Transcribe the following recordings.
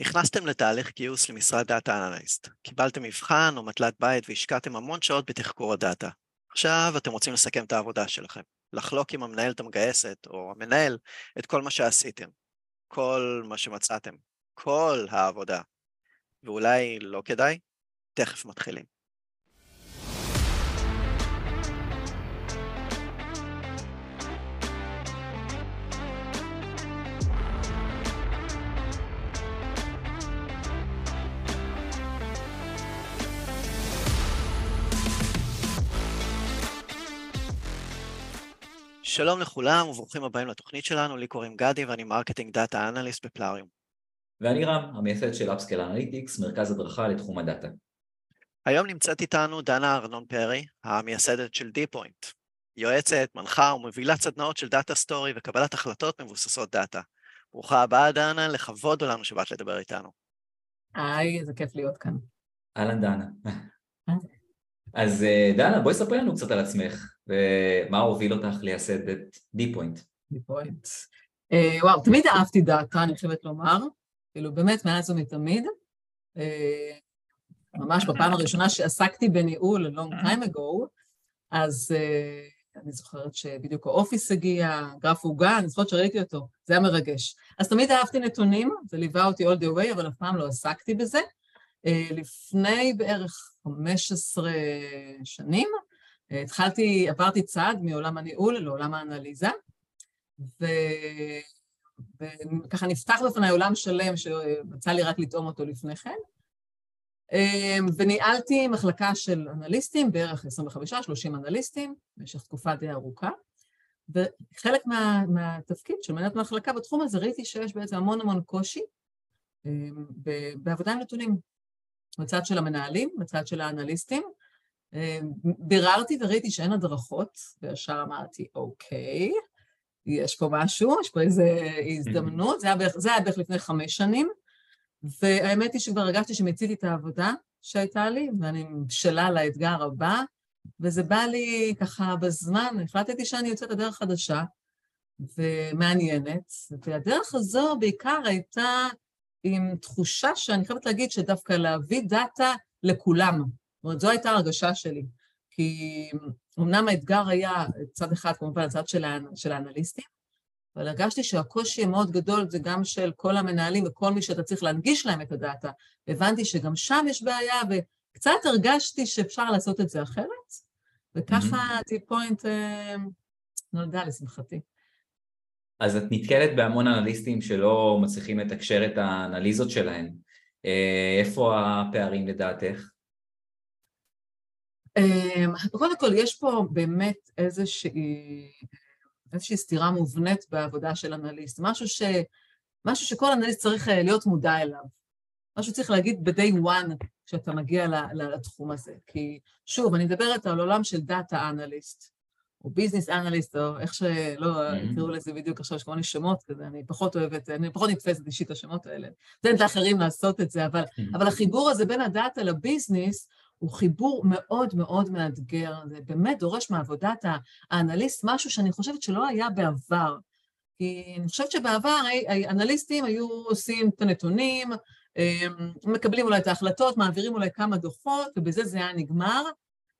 נכנסתם לתהליך גיוס למשרד דאטה אנליסט, קיבלתם מבחן או מטלת בית והשקעתם המון שעות בתחקור הדאטה. עכשיו אתם רוצים לסכם את העבודה שלכם, לחלוק עם המנהלת המגייסת או המנהל את כל מה שעשיתם, כל מה שמצאתם, כל העבודה. ואולי לא כדאי? תכף מתחילים. שלום לכולם וברוכים הבאים לתוכנית שלנו, לי קוראים גדי ואני marketing data analyst בפלאריום. ואני רם, המייסד של Upscale Analytics, מרכז הדרכה לתחום הדאטה. היום נמצאת איתנו דנה ארנון פרי, המייסדת של D-Point. יועצת, מנחה ומובילת סדנאות של data story וקבלת החלטות מבוססות דאטה. ברוכה הבאה, דנה, לכבוד לנו שבאת לדבר איתנו. היי, איזה כיף להיות כאן. אהלן, דנה. אז אה, דנה, בואי ספרי לנו קצת על עצמך, ומה הוביל אותך לייסד את D-Point. D-Point. אה, וואו, תמיד אהבתי דאטה, אני חייבת לומר. כאילו, באמת, מאז ומתמיד. אה, ממש בפעם הראשונה שעסקתי בניהול, long time ago, אז uh, אני זוכרת שבדיוק ה Office הגיע, גרף עוגה, אני זוכרת שראיתי אותו, זה היה מרגש. אז תמיד אהבתי נתונים, זה ליווה אותי all the way, אבל אף פעם לא עסקתי בזה. Uh, לפני בערך 15 שנים, התחלתי, עברתי צעד מעולם הניהול לעולם האנליזה, ו... וככה נפתח בפניי עולם שלם שמצא לי רק לטעום אותו לפני כן. אמ, וניהלתי מחלקה של אנליסטים, בערך 25-30 אנליסטים, במשך תקופה די ארוכה, וחלק מה, מהתפקיד של מנהלת מחלקה בתחום הזה ראיתי שיש בעצם המון המון קושי אמ, בעבודה עם נתונים, בצד של המנהלים, בצד של האנליסטים. אמ, ביררתי וראיתי שאין הדרכות, וישר אמרתי, אוקיי, יש פה משהו, יש פה איזו הזדמנות, זה היה בערך, זה היה בערך לפני חמש שנים, והאמת היא שכבר הרגשתי שמיציתי את העבודה שהייתה לי, ואני בשלה לאתגר הבא, וזה בא לי ככה בזמן, החלטתי שאני יוצאת לדרך חדשה ומעניינת, והדרך הזו בעיקר הייתה עם תחושה שאני חייבת להגיד שדווקא להביא דאטה לכולם. זאת אומרת, זו הייתה הרגשה שלי. כי אמנם האתגר היה צד אחד, כמובן, הצד של האנליסטים, אבל הרגשתי שהקושי המאוד גדול זה גם של כל המנהלים וכל מי שאתה צריך להנגיש להם את הדאטה. הבנתי שגם שם יש בעיה, וקצת הרגשתי שאפשר לעשות את זה אחרת, וככה Tip Point אה, נולדה לשמחתי. אז את נתקלת בהמון אנליסטים שלא מצליחים לתקשר את האנליזות שלהם. אה, איפה הפערים לדעתך? אה, קודם כל, יש פה באמת איזושהי איזושהי סתירה מובנית בעבודה של אנליסט, משהו, ש, משהו שכל אנליסט צריך אה, להיות מודע אליו. משהו שצריך להגיד ב-day one כשאתה מגיע לתחום הזה. כי שוב, אני מדברת על עולם של דאטה אנליסט, או ביזנס אנליסט, או איך שלא יקראו mm-hmm. לזה בדיוק עכשיו, שקוראים לי שמות כזה, אני פחות אוהבת, אני פחות נתפסת אישית השמות האלה. תן לאחרים לעשות את זה, אבל, mm-hmm. אבל החיבור הזה בין הדאטה לביזנס, הוא חיבור מאוד מאוד מאתגר, זה באמת דורש מעבודת האנליסט משהו שאני חושבת שלא היה בעבר. כי אני חושבת שבעבר אנליסטים היו עושים את הנתונים, מקבלים אולי את ההחלטות, מעבירים אולי כמה דוחות, ובזה זה היה נגמר.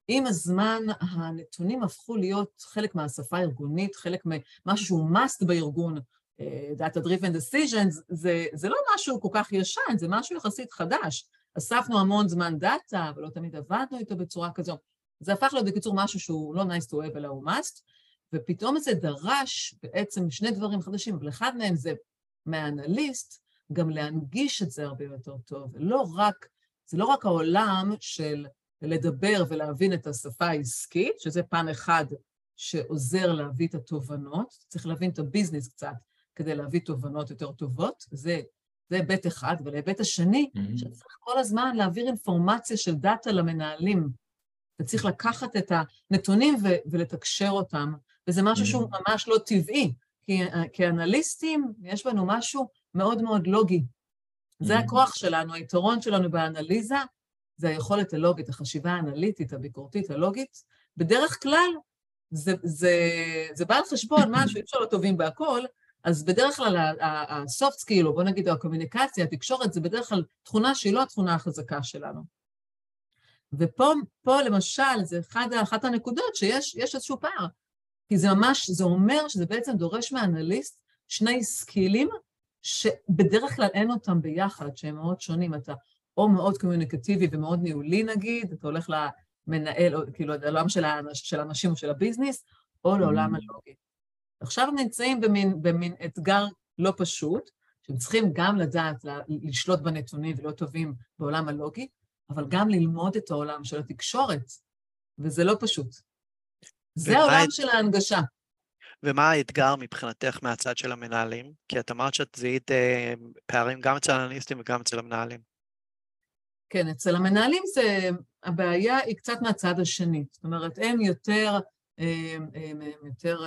עם הזמן הנתונים הפכו להיות חלק מהשפה הארגונית, חלק ממשהו שהוא must בארגון, Data Driven Decisions, זה, זה לא משהו כל כך ישן, זה משהו יחסית חדש. אספנו המון זמן דאטה, ולא תמיד עבדנו איתו בצורה כזו. זה הפך להיות בקיצור משהו שהוא לא nice to have אלא הוא must, ופתאום זה דרש בעצם שני דברים חדשים, אבל אחד מהם זה מהאנליסט גם להנגיש את זה הרבה יותר טוב. לא רק, זה לא רק העולם של לדבר ולהבין את השפה העסקית, שזה פן אחד שעוזר להביא את התובנות, צריך להבין את הביזנס קצת כדי להביא תובנות יותר טובות, זה זה היבט אחד, ולהיבט השני, mm-hmm. שאתה צריך כל הזמן להעביר אינפורמציה של דאטה למנהלים. אתה צריך לקחת את הנתונים ו- ולתקשר אותם, וזה משהו mm-hmm. שהוא ממש לא טבעי, כי כאנליסטים יש בנו משהו מאוד מאוד לוגי. Mm-hmm. זה הכוח שלנו, היתרון שלנו באנליזה, זה היכולת הלוגית, החשיבה האנליטית, הביקורתית, הלוגית. בדרך כלל זה, זה, זה בא על חשבון משהו, אי אפשר לא טובים בהכל, אז בדרך כלל ה-soft skill, או בוא נגיד הקומוניקציה, התקשורת, זה בדרך כלל תכונה שהיא לא התכונה החזקה שלנו. ופה למשל, זה אחד, אחת הנקודות שיש איזשהו פער, כי זה ממש, זה אומר שזה בעצם דורש מאנליסט שני סקילים שבדרך כלל אין אותם ביחד, שהם מאוד שונים. אתה או מאוד קומוניקטיבי ומאוד ניהולי נגיד, אתה הולך למנהל, או, כאילו לעולם של, האנש, של האנשים או של הביזנס, או לעולם mm-hmm. הלוגי. עכשיו הם נמצאים במין, במין אתגר לא פשוט, שהם צריכים גם לדעת לשלוט בנתונים ולהיות טובים בעולם הלוגי, אבל גם ללמוד את העולם של התקשורת, וזה לא פשוט. זה העולם את... של ההנגשה. ומה האתגר מבחינתך מהצד של המנהלים? כי את אמרת שאת זיהית אה, פערים גם אצל האנליסטים וגם אצל המנהלים. כן, אצל המנהלים זה, הבעיה היא קצת מהצד השני. זאת אומרת, הם יותר, הם, הם, הם יותר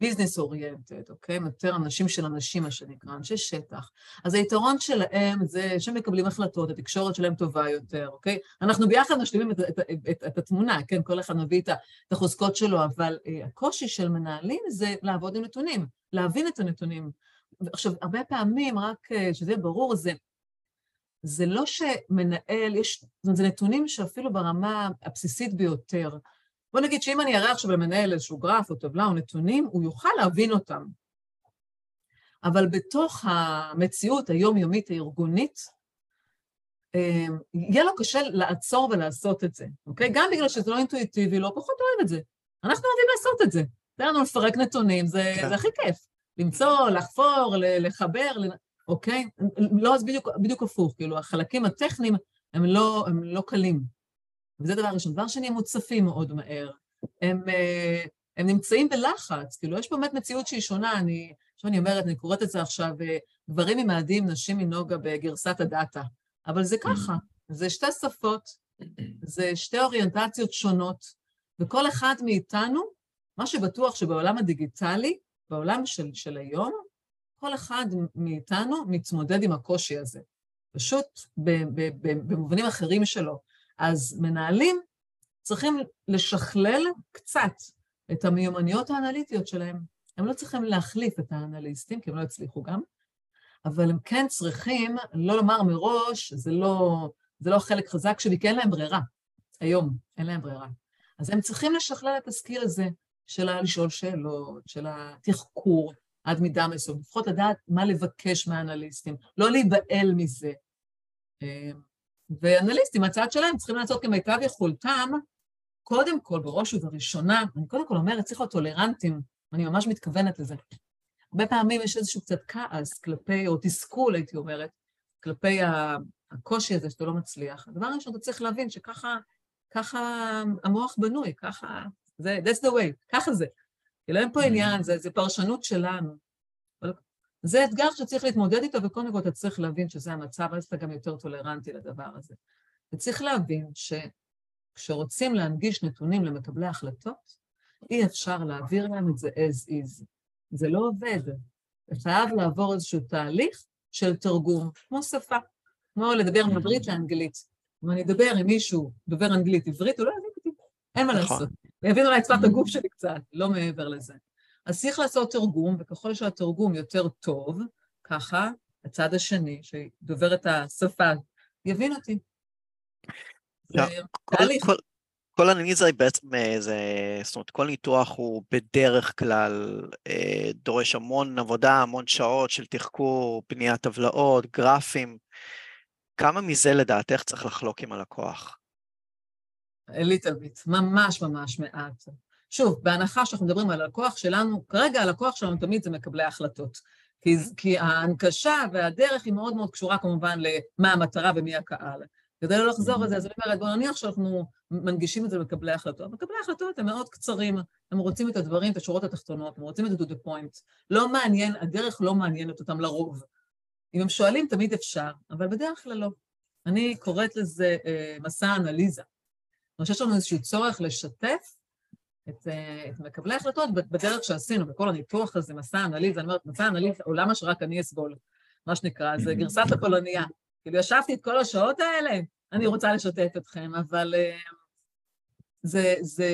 ביזנס אוריינטד, אוקיי? יותר אנשים של אנשים, מה שנקרא, אנשי שטח. אז היתרון שלהם זה שהם מקבלים החלטות, התקשורת שלהם טובה יותר, אוקיי? אנחנו ביחד משלימים את, את, את, את, את התמונה, כן? כל אחד מביא את החוזקות שלו, אבל אה, הקושי של מנהלים זה לעבוד עם נתונים, להבין את הנתונים. עכשיו, הרבה פעמים, רק אה, שזה יהיה ברור, זה זה לא שמנהל, יש, זאת אומרת, זה נתונים שאפילו ברמה הבסיסית ביותר. בוא נגיד שאם אני אראה עכשיו למנהל איזשהו גרף או טבלה או נתונים, הוא יוכל להבין אותם. אבל בתוך המציאות היומיומית הארגונית, אמ, יהיה לו קשה לעצור ולעשות את זה, אוקיי? גם בגלל שזה לא אינטואיטיבי, לא פחות אוהב את זה. אנחנו יודעים לעשות את זה. תן לנו לפרק נתונים, זה, כן. זה הכי כיף. למצוא, לחפור, לחבר, אוקיי? לא, אז בדיוק, בדיוק הפוך, כאילו, החלקים הטכניים הם לא, הם לא קלים. וזה דבר ראשון. דבר שני, הם מוצפים מאוד מהר. הם, אה, הם נמצאים בלחץ, כאילו, יש באמת מציאות שהיא שונה. אני, עכשיו אני אומרת, אני קוראת את זה עכשיו, אה, גברים ממאדים, נשים מנוגה בגרסת הדאטה. אבל זה ככה, זה שתי שפות, זה שתי אוריינטציות שונות, וכל אחד מאיתנו, מה שבטוח שבעולם הדיגיטלי, בעולם של, של היום, כל אחד מאיתנו מתמודד עם הקושי הזה, פשוט במובנים אחרים שלו. אז מנהלים צריכים לשכלל קצת את המיומנויות האנליטיות שלהם. הם לא צריכים להחליף את האנליסטים, כי הם לא יצליחו גם, אבל הם כן צריכים לא לומר מראש, זה לא, זה לא חלק חזק שלי, כי אין להם ברירה. היום, אין להם ברירה. אז הם צריכים לשכלל את הסקיל הזה של לשאול שאלות, של התחקור, עד מידה מסוימת, לפחות לדעת מה לבקש מהאנליסטים, לא להיבהל מזה. ואנליסטים, הצד שלהם, צריכים לעשות כמיטב יכולתם, קודם כל, בראש ובראשונה, אני קודם כל אומרת, צריך להיות טולרנטים, אני ממש מתכוונת לזה. הרבה פעמים יש איזשהו קצת כעס כלפי, או תסכול, הייתי אומרת, כלפי הקושי הזה שאתה לא מצליח. הדבר הראשון, אתה צריך להבין שככה ככה המוח בנוי, ככה, זה, that's the way, ככה זה. כאילו אין פה mm-hmm. עניין, זה, זה פרשנות שלנו. זה אתגר שצריך להתמודד איתו, וקודם כל אתה צריך להבין שזה המצב, אז אתה גם יותר טולרנטי לדבר הזה. וצריך להבין שכשרוצים להנגיש נתונים למקבלי החלטות, אי אפשר להעביר להם את זה as is. זה לא עובד. זה חייב לעבור איזשהו תהליך של תרגום, כמו שפה, כמו לדבר. מעברית לאנגלית. אם אני אדבר עם מישהו דובר אנגלית עברית, הוא לא יבין אותי, אין מה נכון. לעשות. ויבין אולי את שפת הגוף שלי קצת, לא מעבר לזה. אז צריך לעשות תרגום, וככל שהתרגום יותר טוב, ככה, הצד השני, שדובר את השפה, יבין אותי. כל, אנליזה היא בעצם איזה, זאת אומרת, כל ניתוח הוא בדרך כלל אה, דורש המון עבודה, המון שעות של תחקור, בניית טבלאות, גרפים. כמה מזה לדעתך צריך לחלוק עם הלקוח? ליטל ביט, ממש ממש מעט. שוב, בהנחה שאנחנו מדברים על הלקוח שלנו, כרגע הלקוח שלנו תמיד זה מקבלי ההחלטות. כי, כי ההנקשה והדרך היא מאוד מאוד קשורה כמובן למה המטרה ומי הקהל. כדי לא לחזור על זה, אז אני אומרת, בוא נניח שאנחנו מנגישים את זה למקבלי ההחלטות. מקבלי ההחלטות הם מאוד קצרים, הם רוצים את הדברים, את השורות התחתונות, הם רוצים את ה-do the point. לא מעניין, הדרך לא מעניינת אותם לרוב. אם הם שואלים, תמיד אפשר, אבל בדרך כלל לא. אני קוראת לזה אה, מסע אנליזה. אני חושבת שיש לנו איזשהו צורך לשתף את, אה, את מקבלי ההחלטות בדרך שעשינו, בכל הניתוח הזה, מסע אנליזה, אני אומרת, מסע אנליזה, או למה שרק אני אסבול, מה שנקרא, זה גרסת הפולניה. כאילו, ישבתי את כל השעות האלה, אני רוצה לשתף אתכם, אבל uh, זה, זה,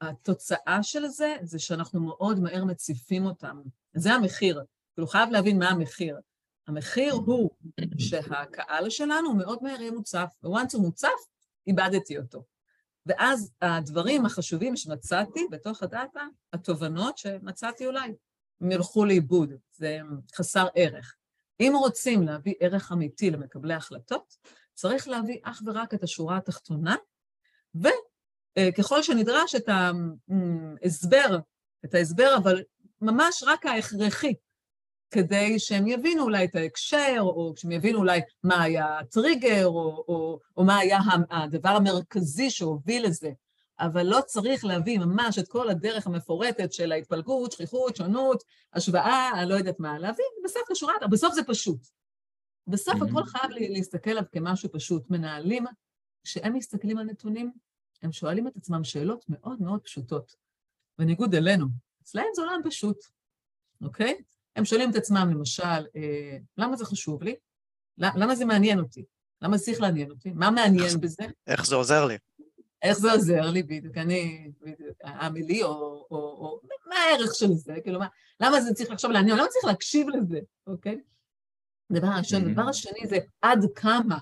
התוצאה של זה, זה שאנחנו מאוד מהר מציפים אותם. זה המחיר. כאילו, חייב להבין מה המחיר. המחיר הוא שהקהל שלנו מאוד מהר יהיה מוצף, וואנס הוא מוצף, איבדתי אותו. ואז הדברים החשובים שמצאתי בתוך הדאטה, התובנות שמצאתי אולי, הם ילכו לאיבוד, זה חסר ערך. אם רוצים להביא ערך אמיתי למקבלי החלטות, צריך להביא אך ורק את השורה התחתונה, וככל שנדרש את ההסבר, את ההסבר, אבל ממש רק ההכרחי, כדי שהם יבינו אולי את ההקשר, או שהם יבינו אולי מה היה הטריגר, או, או, או מה היה הדבר המרכזי שהוביל לזה. אבל לא צריך להביא ממש את כל הדרך המפורטת של ההתפלגות, שכיחות, שונות, השוואה, אני לא יודעת מה, להביא בסוף לשורה, בסוף זה פשוט. בסוף mm-hmm. הכל חייב להסתכל עליו כמשהו פשוט. מנהלים, כשהם מסתכלים על נתונים, הם שואלים את עצמם שאלות מאוד מאוד פשוטות. בניגוד אלינו, אצלהם זה עולם פשוט, אוקיי? הם שואלים את עצמם, למשל, אה, למה זה חשוב לי? למה זה מעניין אותי? למה זה צריך לעניין אותי? מה מעניין בזה? איך זה עוזר לי? איך זה עוזר לי בדיוק, אני, בדיוק, עמלי, או, או, או, מה הערך של זה? כאילו, מה, למה זה צריך לחשוב לעניין? למה צריך להקשיב לזה, אוקיי? דבר ראשון. Mm-hmm. דבר השני זה עד כמה.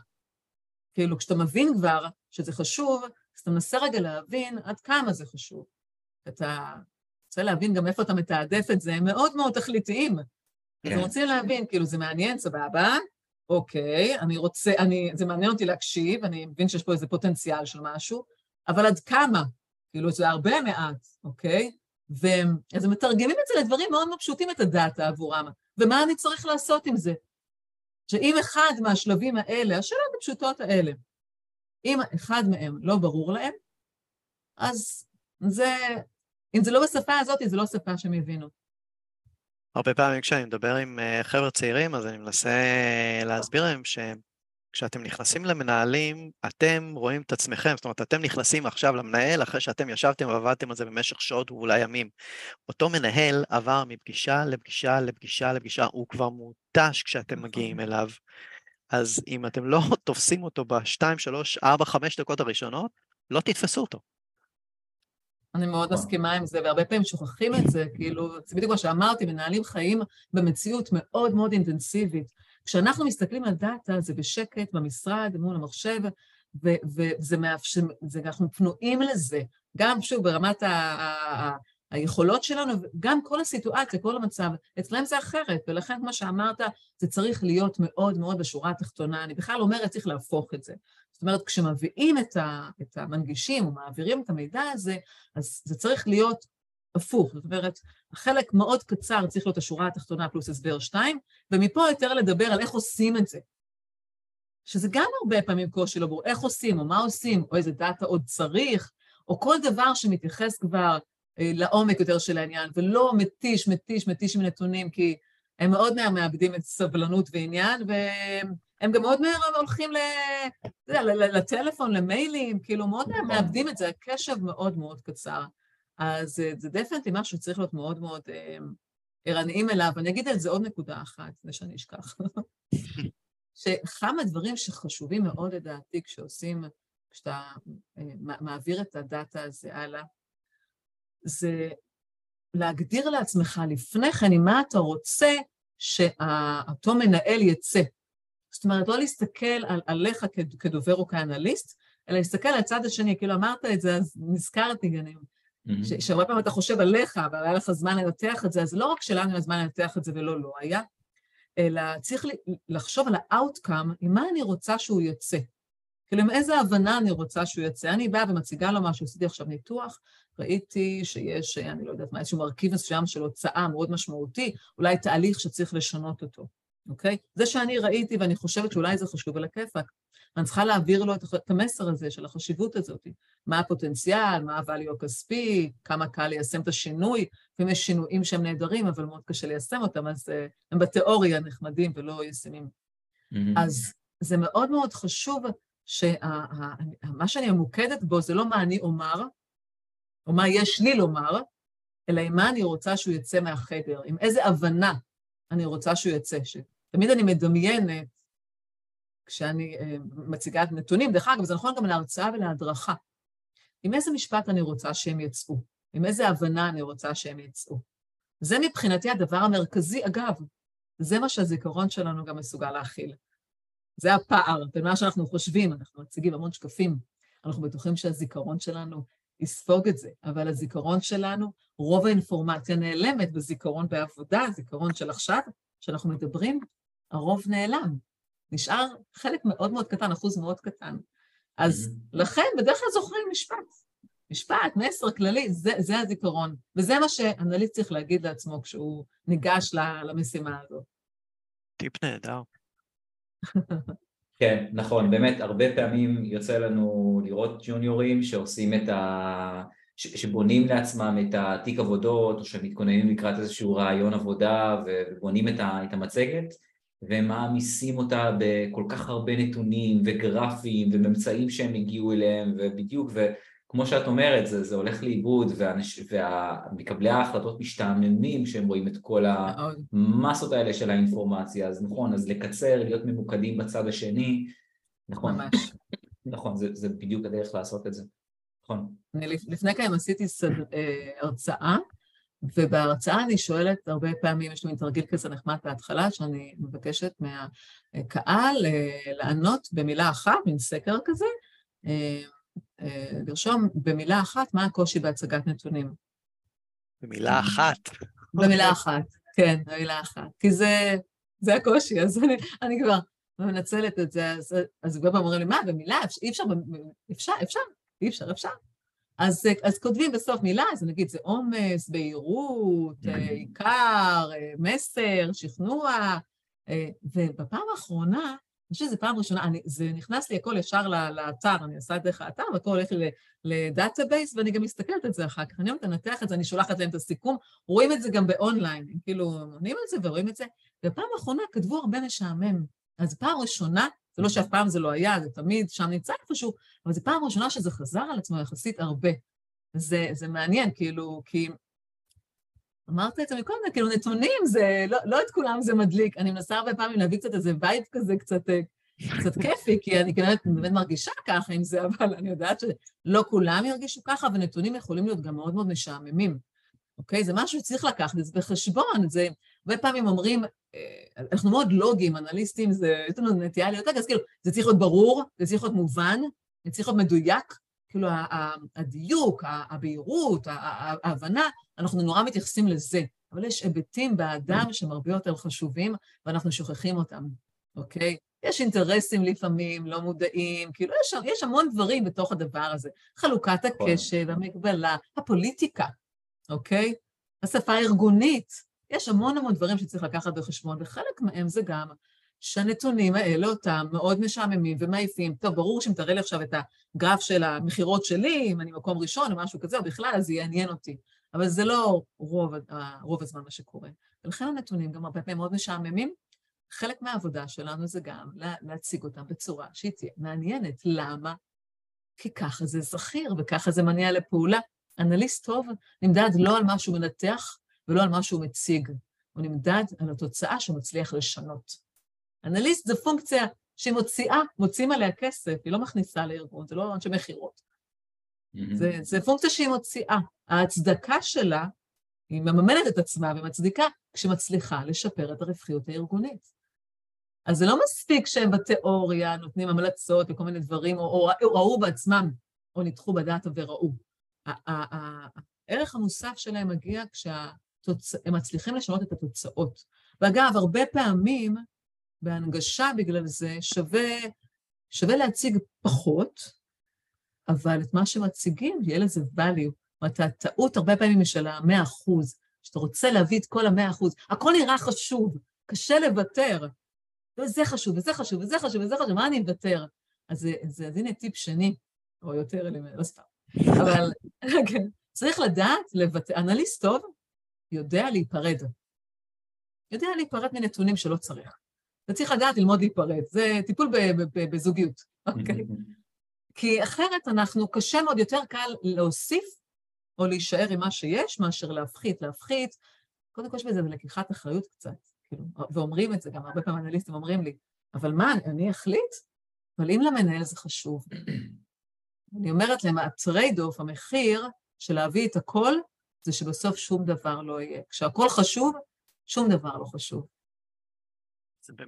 כאילו, כשאתה מבין כבר שזה חשוב, אז אתה מנסה רגע להבין עד כמה זה חשוב. אתה רוצה להבין גם איפה אתה מתעדף את זה, הם מאוד מאוד תכליתיים. כן. אתם רוצים להבין, כאילו, זה מעניין, סבבה, אוקיי, אני רוצה, אני, זה מעניין אותי להקשיב, אני מבין שיש פה איזה פוטנציאל של משהו, אבל עד כמה? כאילו, זה הרבה מעט, אוקיי? ואז הם מתרגמים את זה לדברים מאוד מאוד פשוטים, את הדאטה עבורם. ומה אני צריך לעשות עם זה? שאם אחד מהשלבים האלה, השאלות הפשוטות האלה, אם אחד מהם לא ברור להם, אז זה, אם זה לא בשפה הזאת, זה לא שפה שהם יבינו. הרבה פעמים כשאני מדבר עם אה, חבר'ה צעירים, אז אני מנסה להסביר להם שכשאתם נכנסים למנהלים, אתם רואים את עצמכם, זאת אומרת, אתם נכנסים עכשיו למנהל אחרי שאתם ישבתם ועבדתם על זה במשך שעות ואולי ימים. אותו מנהל עבר מפגישה לפגישה לפגישה לפגישה, הוא כבר מותש כשאתם נכון. מגיעים אליו. אז אם אתם לא תופסים אותו בשתיים, שלוש, ארבע, חמש דקות הראשונות, לא תתפסו אותו. אני מאוד מסכימה עם זה, והרבה פעמים שוכחים את זה, כאילו, זה בדיוק מה שאמרתי, מנהלים חיים במציאות מאוד מאוד אינטנסיבית. כשאנחנו מסתכלים על דאטה, זה בשקט, במשרד, מול המחשב, וזה מאפשר, אנחנו פנויים לזה, גם שוב ברמת. ה היכולות שלנו, גם כל הסיטואציה, כל המצב, אצלם זה אחרת, ולכן, כמו שאמרת, זה צריך להיות מאוד מאוד בשורה התחתונה. אני בכלל אומרת, צריך להפוך את זה. זאת אומרת, כשמביאים את, ה, את המנגישים ומעבירים את המידע הזה, אז זה צריך להיות הפוך. זאת אומרת, חלק מאוד קצר צריך להיות השורה התחתונה פלוס הסבר שתיים, ומפה יותר לדבר על איך עושים את זה. שזה גם הרבה פעמים קושי לא ברור, איך עושים, או מה עושים, או איזה דאטה עוד צריך, או כל דבר שמתייחס כבר אה, לעומק יותר של העניין, ולא מתיש, מתיש, מתיש עם נתונים, כי הם מאוד מהר מאבדים את סבלנות ועניין, והם גם מאוד מהר הולכים ל... יודע, לטלפון, למיילים, כאילו מאוד מהר מאבדים את זה, הקשב מאוד מאוד קצר. אז אה, זה דפנטי משהו שצריך להיות מאוד מאוד אה, ערניים אליו. אני אגיד על זה עוד נקודה אחת, לפני שאני אשכח. שכמה דברים שחשובים מאוד לדעתי כשעושים, כשאתה מעביר את הדאטה הזה הלאה, זה להגדיר לעצמך לפני כן עם מה אתה רוצה שאותו מנהל יצא. זאת אומרת, לא להסתכל על, עליך כדובר או כאנליסט, אלא להסתכל על הצד השני, כאילו אמרת את זה, אז נזכרתי גם, mm-hmm. שהרבה פעמים אתה חושב עליך, אבל היה לך זמן לנתח את זה, אז לא רק שלנו היה זמן לנתח את זה ולא לא היה, אלא צריך לחשוב על ה-outcome, עם מה אני רוצה שהוא יוצא. כאילו, עם איזה הבנה אני רוצה שהוא יצא. אני באה ומציגה לו משהו, עשיתי עכשיו ניתוח, ראיתי שיש, אני לא יודעת מה, איזשהו מרכיב מסוים של הוצאה מאוד משמעותי, אולי תהליך שצריך לשנות אותו, אוקיי? זה שאני ראיתי ואני חושבת שאולי זה חשוב על הכיפאק. אני צריכה להעביר לו את המסר הזה של החשיבות הזאת. מה הפוטנציאל, מה הvalue הכספי, כמה קל ליישם את השינוי, לפעמים יש שינויים שהם נהדרים, אבל מאוד קשה ליישם אותם, אז אה, הם בתיאוריה נחמדים ולא ישימים. Mm-hmm. אז זה מאוד מאוד חשוב שמה שאני ממוקדת בו זה לא מה אני אומר, או מה יש לי לומר, אלא עם מה אני רוצה שהוא יצא מהחדר, עם איזה הבנה אני רוצה שהוא יצא. תמיד אני מדמיינת, כשאני uh, מציגה את נתונים, דרך אגב, זה נכון גם להרצאה ולהדרכה. עם איזה משפט אני רוצה שהם יצאו, עם איזה הבנה אני רוצה שהם יצאו. זה מבחינתי הדבר המרכזי, אגב, זה מה שהזיכרון שלנו גם מסוגל להכיל. זה הפער בין מה שאנחנו חושבים, אנחנו מציגים המון שקפים, אנחנו בטוחים שהזיכרון שלנו יספוג את זה, אבל הזיכרון שלנו, רוב האינפורמציה נעלמת בזיכרון בעבודה, זיכרון של עכשיו, שאנחנו מדברים, הרוב נעלם. נשאר חלק מאוד מאוד קטן, אחוז מאוד קטן. אז mm-hmm. לכן בדרך כלל זוכרים משפט. משפט, מסר כללי, זה, זה הזיכרון. וזה מה שאנליסט צריך להגיד לעצמו כשהוא ניגש למשימה הזאת. טיפ נהדר. כן, נכון, באמת, הרבה פעמים יוצא לנו לראות ג'וניורים שעושים את ה... שבונים לעצמם את התיק עבודות, או שמתכוננים לקראת איזשהו רעיון עבודה ובונים את המצגת, והם מעמיסים אותה בכל כך הרבה נתונים וגרפים וממצאים שהם הגיעו אליהם, ובדיוק, וכמו שאת אומרת, זה, זה הולך לאיבוד, ומקבלי ההחלטות משתעממים כשהם רואים את כל המסות האלה של האינפורמציה, אז נכון, אז לקצר, להיות ממוקדים בצד השני, נכון, ממש. נכון, זה, זה בדיוק הדרך לעשות את זה, נכון. לפני כמה עשיתי סד... אה, הרצאה, ובהרצאה אני שואלת הרבה פעמים, יש לי תרגיל כזה נחמד בהתחלה, שאני מבקשת מהקהל אה, לענות במילה אחת, מין סקר כזה, אה, אה, לרשום במילה אחת מה הקושי בהצגת נתונים. במילה אחת. במילה אחת, כן, במילה אחת. כי זה, זה הקושי, אז אני, אני כבר מנצלת את זה, אז, אז כבר אומרים לי, מה, במילה? אי אפשר, אפשר, אפשר, אי אפשר, אפשר. אז, אז כותבים בסוף מילה, אז נגיד זה עומס, בהירות, אה, עיקר, אה, מסר, שכנוע, אה, ובפעם האחרונה, אני חושבת שזו פעם ראשונה, אני, זה נכנס לי הכל ישר לאתר, אני עושה את דרך האתר, והכל הולך לי ל database, ואני גם מסתכלת על זה אחר כך. אני אומרת, אנתח את זה, אני שולחת להם את הסיכום, רואים את זה גם באונליין, הם כאילו עונים על זה ורואים את זה, ובפעם האחרונה כתבו הרבה משעמם. אז פעם ראשונה זה לא שאף פעם זה לא היה, זה תמיד שם נמצא איפשהו, אבל זו פעם ראשונה שזה חזר על עצמו יחסית הרבה. זה, זה מעניין, כאילו, כי... אמרת את זה מקודם, כאילו נתונים זה, לא, לא את כולם זה מדליק. אני מנסה הרבה פעמים להביא קצת איזה וייב כזה, קצת, קצת כיפי, כי אני באמת, באמת מרגישה ככה עם זה, אבל אני יודעת שלא כולם ירגישו ככה, ונתונים יכולים להיות גם מאוד מאוד משעממים. אוקיי? זה משהו שצריך לקחת את זה בחשבון. זה, הרבה פעמים אומרים, אה, אנחנו מאוד לוגיים, אנליסטים, זה, יש לנו נטייה להיות, אז כאילו, זה צריך להיות ברור, זה צריך להיות מובן, זה צריך להיות מדויק, כאילו הדיוק, הבהירות, ההבנה, אנחנו נורא מתייחסים לזה, אבל יש היבטים באדם שהם הרבה יותר חשובים, ואנחנו שוכחים אותם, אוקיי? יש אינטרסים לפעמים, לא מודעים, כאילו יש, יש המון דברים בתוך הדבר הזה. חלוקת נכון. הקשב, המגבלה, הפוליטיקה, אוקיי? השפה הארגונית, יש המון המון דברים שצריך לקחת בחשבון, וחלק מהם זה גם שהנתונים האלה אותם מאוד משעממים ומעיפים. טוב, ברור שאם תראה לי עכשיו את הגרף של המכירות שלי, אם אני מקום ראשון או משהו כזה, או בכלל, אז זה יעניין אותי. אבל זה לא רוב, רוב הזמן מה שקורה. ולכן הנתונים גם הרבה פעמים מאוד משעממים. חלק מהעבודה שלנו זה גם להציג אותם בצורה שהיא תהיה מעניינת. למה? כי ככה זה זכיר וככה זה מניע לפעולה. אנליסט טוב נמדד לא על מה שהוא מנתח, ולא על מה שהוא מציג, הוא נמדד על התוצאה שהוא מצליח לשנות. אנליסט זו פונקציה שהיא מוציאה, מוציאים עליה כסף, היא לא מכניסה לארגון, זה לא אנשי מכירות. Mm-hmm. זה, זה פונקציה שהיא מוציאה. ההצדקה שלה, היא מממנת את עצמה ומצדיקה כשמצליחה לשפר את הרווחיות הארגונית. אז זה לא מספיק שהם בתיאוריה נותנים המלצות וכל מיני דברים, או, או, או ראו בעצמם, או ניתחו בדאטה וראו. הערך המוסף שלהם מגיע כשה... תוצ... הם מצליחים לשנות את התוצאות. ואגב, הרבה פעמים בהנגשה בגלל זה שווה, שווה להציג פחות, אבל את מה שמציגים, יהיה לזה value. זאת אומרת, הטעות הרבה פעמים היא של המאה אחוז, שאתה רוצה להביא את כל המאה אחוז. הכל נראה חשוב, קשה לוותר. וזה חשוב, וזה חשוב, וזה חשוב, וזה חשוב, מה אני אוותר? אז, אז, אז הנה טיפ שני, או יותר, לא סתם. אבל כן, צריך לדעת לוותר, אנליסט טוב יודע להיפרד. יודע להיפרד מנתונים שלא צריך. אתה צריך לדעת ללמוד להיפרד, זה טיפול בזוגיות, אוקיי? כי אחרת אנחנו, קשה מאוד, יותר קל להוסיף או להישאר עם מה שיש, מאשר להפחית. להפחית, קודם כל יש בזה לקיחת אחריות קצת, כאילו, ואומרים את זה, גם הרבה פעמים אנליסטים אומרים לי, אבל מה, אני אחליט? אבל אם למנהל זה חשוב, אני אומרת להם, ה trade off, המחיר של להביא את הכל, זה שבסוף שום דבר לא יהיה. כשהכל חשוב, שום דבר לא חשוב.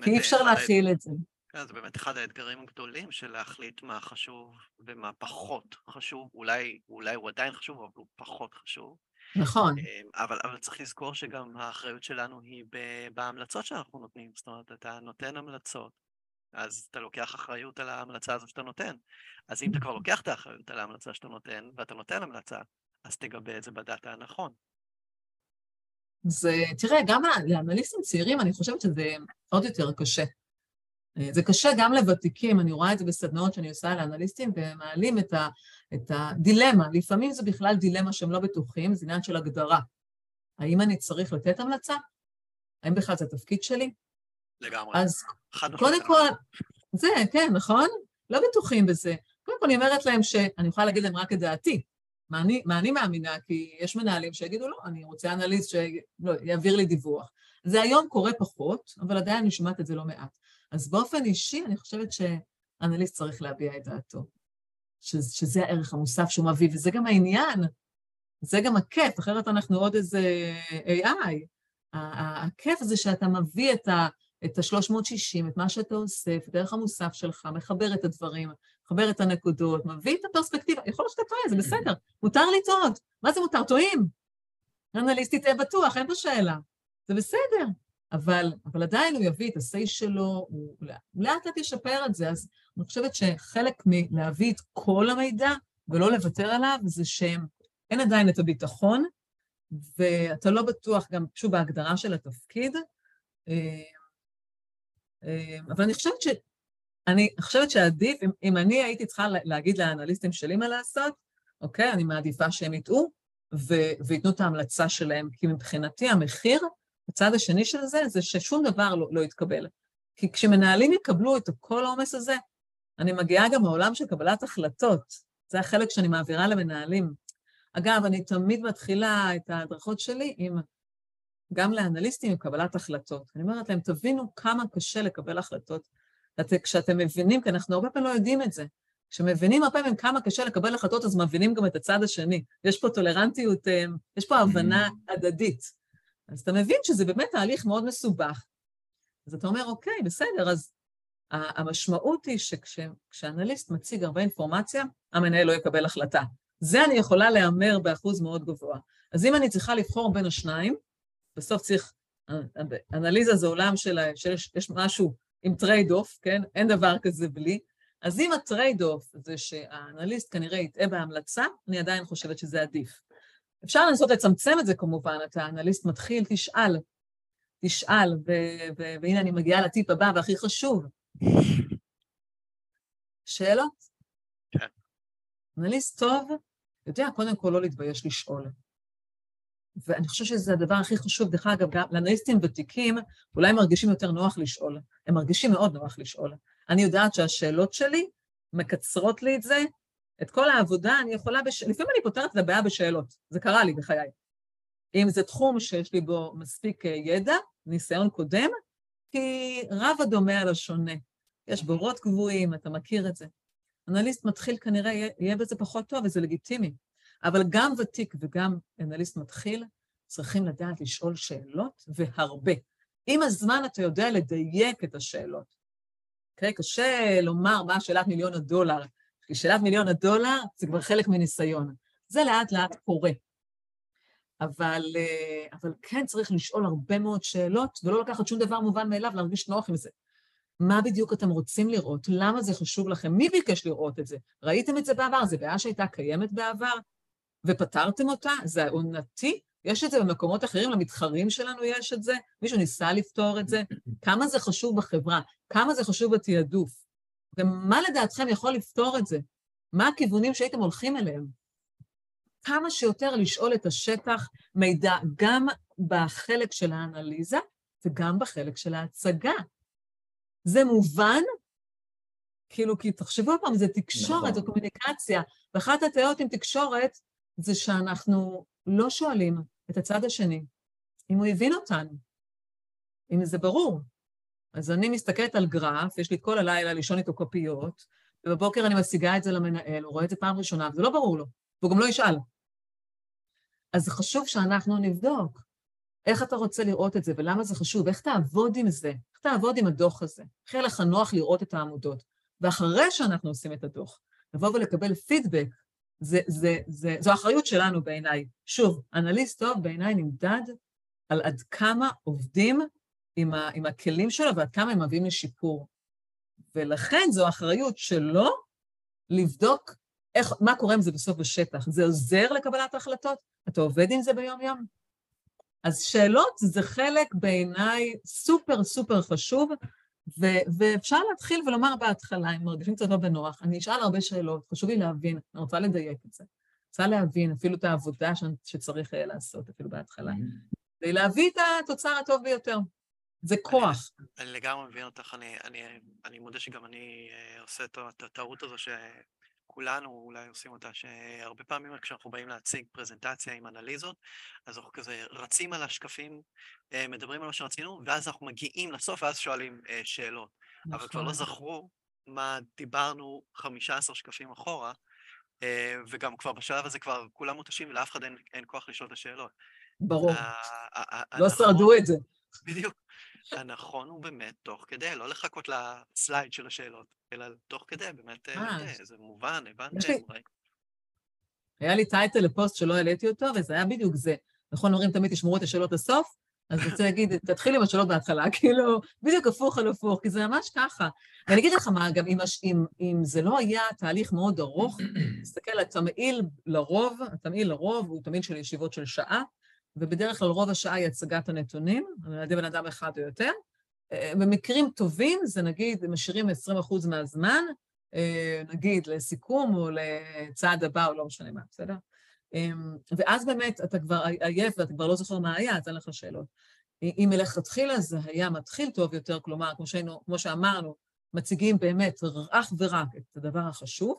כי אי אפשר להכיל את זה. כן, זה באמת אחד האתגרים הגדולים של להחליט מה חשוב ומה פחות חשוב. אולי, אולי הוא עדיין חשוב, אבל הוא פחות חשוב. נכון. אמ, אבל, אבל צריך לזכור שגם האחריות שלנו היא בהמלצות שאנחנו נותנים. זאת אומרת, אתה נותן המלצות, אז אתה לוקח אחריות על ההמלצה הזו שאתה נותן. אז אם אתה כבר לוקח את האחריות על ההמלצה שאתה נותן, ואתה נותן המלצה, אז תגבה את זה בדאטה הנכון. זה, תראה, גם לאנליסטים צעירים, אני חושבת שזה עוד יותר קשה. אה, זה קשה גם לוותיקים, אני רואה את זה בסדנאות שאני עושה לאנליסטים, והם מעלים את, ה, את הדילמה. לפעמים זה בכלל דילמה שהם לא בטוחים, זה עניין של הגדרה. האם אני צריך לתת המלצה? האם בכלל זה התפקיד שלי? לגמרי. אז קודם כל, זה, כן, נכון? לא בטוחים בזה. קודם כל אני אומרת להם שאני יכולה להגיד להם רק את דעתי. מה אני, מה אני מאמינה? כי יש מנהלים שיגידו, לא, אני רוצה אנליסט שיעביר לי דיווח. זה היום קורה פחות, אבל עדיין אני שומעת את זה לא מעט. אז באופן אישי, אני חושבת שאנליסט צריך להביע את דעתו. שזה הערך המוסף שהוא מביא, וזה גם העניין, זה גם הכיף, אחרת אנחנו עוד איזה AI. הכיף זה שאתה מביא את ה... את ה-360, את מה שאתה את הדרך המוסף שלך, מחבר את הדברים, מחבר את הנקודות, מביא את הפרספקטיבה. יכול להיות שאתה טועה, זה בסדר, מותר לטעות. מה זה מותר? טועים. אנליסט תהיה בטוח, אין פה שאלה. זה בסדר. אבל, אבל עדיין הוא יביא את ה-say שלו, הוא לאט לאט ישפר את זה. אז אני חושבת שחלק מלהביא את כל המידע ולא לוותר עליו, זה שאין עדיין את הביטחון, ואתה לא בטוח גם, שוב, בהגדרה של התפקיד. אה, אה, אבל אני חושבת. אני חושבת שעדיף, אם, אם אני הייתי צריכה להגיד לאנליסטים שלי מה לעשות, אוקיי, אני מעדיפה שהם יטעו וייתנו את ההמלצה שלהם, כי מבחינתי המחיר הצד השני של זה, זה ששום דבר לא, לא יתקבל. כי כשמנהלים יקבלו את כל העומס הזה, אני מגיעה גם מעולם של קבלת החלטות. זה החלק שאני מעבירה למנהלים. אגב, אני תמיד מתחילה את ההדרכות שלי עם, גם לאנליסטים עם קבלת החלטות. אני אומרת להם, תבינו כמה קשה לקבל החלטות. את, כשאתם מבינים, כי אנחנו הרבה פעמים לא יודעים את זה, כשמבינים הרבה פעמים כמה קשה לקבל החלטות, אז מבינים גם את הצד השני. יש פה טולרנטיות, אה, יש פה הבנה הדדית. אז אתה מבין שזה באמת תהליך מאוד מסובך. אז אתה אומר, אוקיי, בסדר, אז המשמעות היא שכשאנליסט מציג הרבה אינפורמציה, המנהל לא יקבל החלטה. זה אני יכולה להמר באחוז מאוד גבוה. אז אם אני צריכה לבחור בין השניים, בסוף צריך, אנליזה זה עולם של, שיש משהו עם trade off, כן? אין דבר כזה בלי. אז אם ה trade off זה שהאנליסט כנראה יטעה בהמלצה, אני עדיין חושבת שזה עדיף. אפשר לנסות לצמצם את זה כמובן, אתה אנליסט מתחיל, תשאל, תשאל, והנה אני מגיעה לטיפ הבא והכי חשוב. שאלות? כן. אנליסט טוב יודע קודם כל לא להתבייש לשאול. ואני חושבת שזה הדבר הכי חשוב. דרך אגב, גם לאנליסטים ותיקים, אולי הם מרגישים יותר נוח לשאול. הם מרגישים מאוד נוח לשאול. אני יודעת שהשאלות שלי מקצרות לי את זה, את כל העבודה אני יכולה, בש... לפעמים אני פותרת את הבעיה בשאלות, זה קרה לי בחיי. אם זה תחום שיש לי בו מספיק אה, ידע, ניסיון קודם, כי רב הדומה על השונה. יש בורות קבועים, אתה מכיר את זה. אנליסט מתחיל כנראה יהיה בזה פחות טוב, וזה לגיטימי. אבל גם ותיק וגם אנליסט מתחיל צריכים לדעת לשאול שאלות, והרבה. עם הזמן אתה יודע לדייק את השאלות. אוקיי? Okay, קשה לומר מה שאלת מיליון הדולר, כי שאלת מיליון הדולר זה כבר חלק מניסיון. זה לאט לאט קורה. אבל, אה, אבל כן צריך לשאול הרבה מאוד שאלות, ולא לקחת שום דבר מובן מאליו, להרגיש נוח עם זה. מה בדיוק אתם רוצים לראות? למה זה חשוב לכם? מי ביקש לראות את זה? ראיתם את זה בעבר? זו בעיה שהייתה קיימת בעבר? ופתרתם אותה? זה עונתי? יש את זה במקומות אחרים, למתחרים שלנו יש את זה? מישהו ניסה לפתור את זה? כמה זה חשוב בחברה? כמה זה חשוב בתעדוף? ומה לדעתכם יכול לפתור את זה? מה הכיוונים שהייתם הולכים אליהם? כמה שיותר לשאול את השטח מידע גם בחלק של האנליזה וגם בחלק של ההצגה. זה מובן? כאילו, כי תחשבו פעם, זה תקשורת, נכון. זה קומוניקציה. ואחת הטעיות עם תקשורת זה שאנחנו לא שואלים את הצד השני אם הוא הבין אותנו, אם זה ברור. אז אני מסתכלת על גרף, יש לי את כל הלילה לישון איתו כפיות, ובבוקר אני משיגה את זה למנהל, הוא רואה את זה פעם ראשונה, וזה לא ברור לו, והוא גם לא ישאל. אז זה חשוב שאנחנו נבדוק איך אתה רוצה לראות את זה ולמה זה חשוב, איך תעבוד עם זה, איך תעבוד עם הדוח הזה. איך יהיה לך נוח לראות את העמודות. ואחרי שאנחנו עושים את הדוח, לבוא ולקבל פידבק, זה, זה, זה, זו אחריות שלנו בעיניי. שוב, אנליסט טוב בעיניי נמדד על עד כמה עובדים עם, ה, עם הכלים שלו ועד כמה הם מביאים לשיפור. ולכן זו אחריות שלו לבדוק איך, מה קורה עם זה בסוף בשטח. זה עוזר לקבלת ההחלטות? אתה עובד עם זה ביום-יום? אז שאלות זה חלק בעיניי סופר סופר חשוב, ו- ואפשר להתחיל ולומר בהתחלה, אם מרגישים קצת לא בנוח, אני אשאל הרבה שאלות, חשוב לי להבין, אני רוצה לדייק את זה. רוצה להבין אפילו את העבודה שצריך לעשות, אפילו בהתחלה, כדי להביא את התוצר הטוב ביותר. זה כוח. אני, אני לגמרי מבין אותך, אני, אני, אני מודה שגם אני אה, עושה את הטעות הזו שכולנו אולי עושים אותה, שהרבה פעמים כשאנחנו באים להציג פרזנטציה עם אנליזות, אז אנחנו כזה רצים על השקפים, אה, מדברים על מה שרצינו, ואז אנחנו מגיעים לסוף ואז שואלים אה, שאלות. נכון. אבל כבר לא נכון. זכרו מה דיברנו 15 שקפים אחורה, וגם כבר בשלב הזה כבר כולם מותשים ולאף אחד אין, אין כוח לשאול את השאלות. ברור. לא שרדו את זה. בדיוק. הנכון הוא באמת תוך כדי, לא לחכות לסלייד של השאלות, אלא תוך כדי, באמת, אה, זה מובן, הבנתם. היה לי טייטל לפוסט שלא העליתי אותו, וזה היה בדיוק זה. נכון, אומרים תמיד תשמרו את השאלות לסוף, אז אני רוצה להגיד, תתחיל עם השאלות בהתחלה, כאילו, בדיוק הפוך על הפוך, כי זה ממש ככה. ואני אגיד לך מה, גם אם, אם, אם זה לא היה תהליך מאוד ארוך, תסתכל, התמהיל לרוב, התמהיל לרוב הוא תמהיל של ישיבות של שעה, ובדרך כלל רוב השעה היא הצגת הנתונים, על ידי בן אדם אחד או יותר. אה, במקרים טובים זה נגיד, משאירים 20% מהזמן, אה, נגיד לסיכום או לצעד הבא או לא משנה מה, בסדר? אמ, ואז באמת אתה כבר עייף ואתה כבר לא זוכר מה היה, אז אין לך שאלות. אם מלכתחילה זה היה מתחיל טוב יותר, כלומר, כמו, שהיינו, כמו שאמרנו, מציגים באמת אך ורק את הדבר החשוב,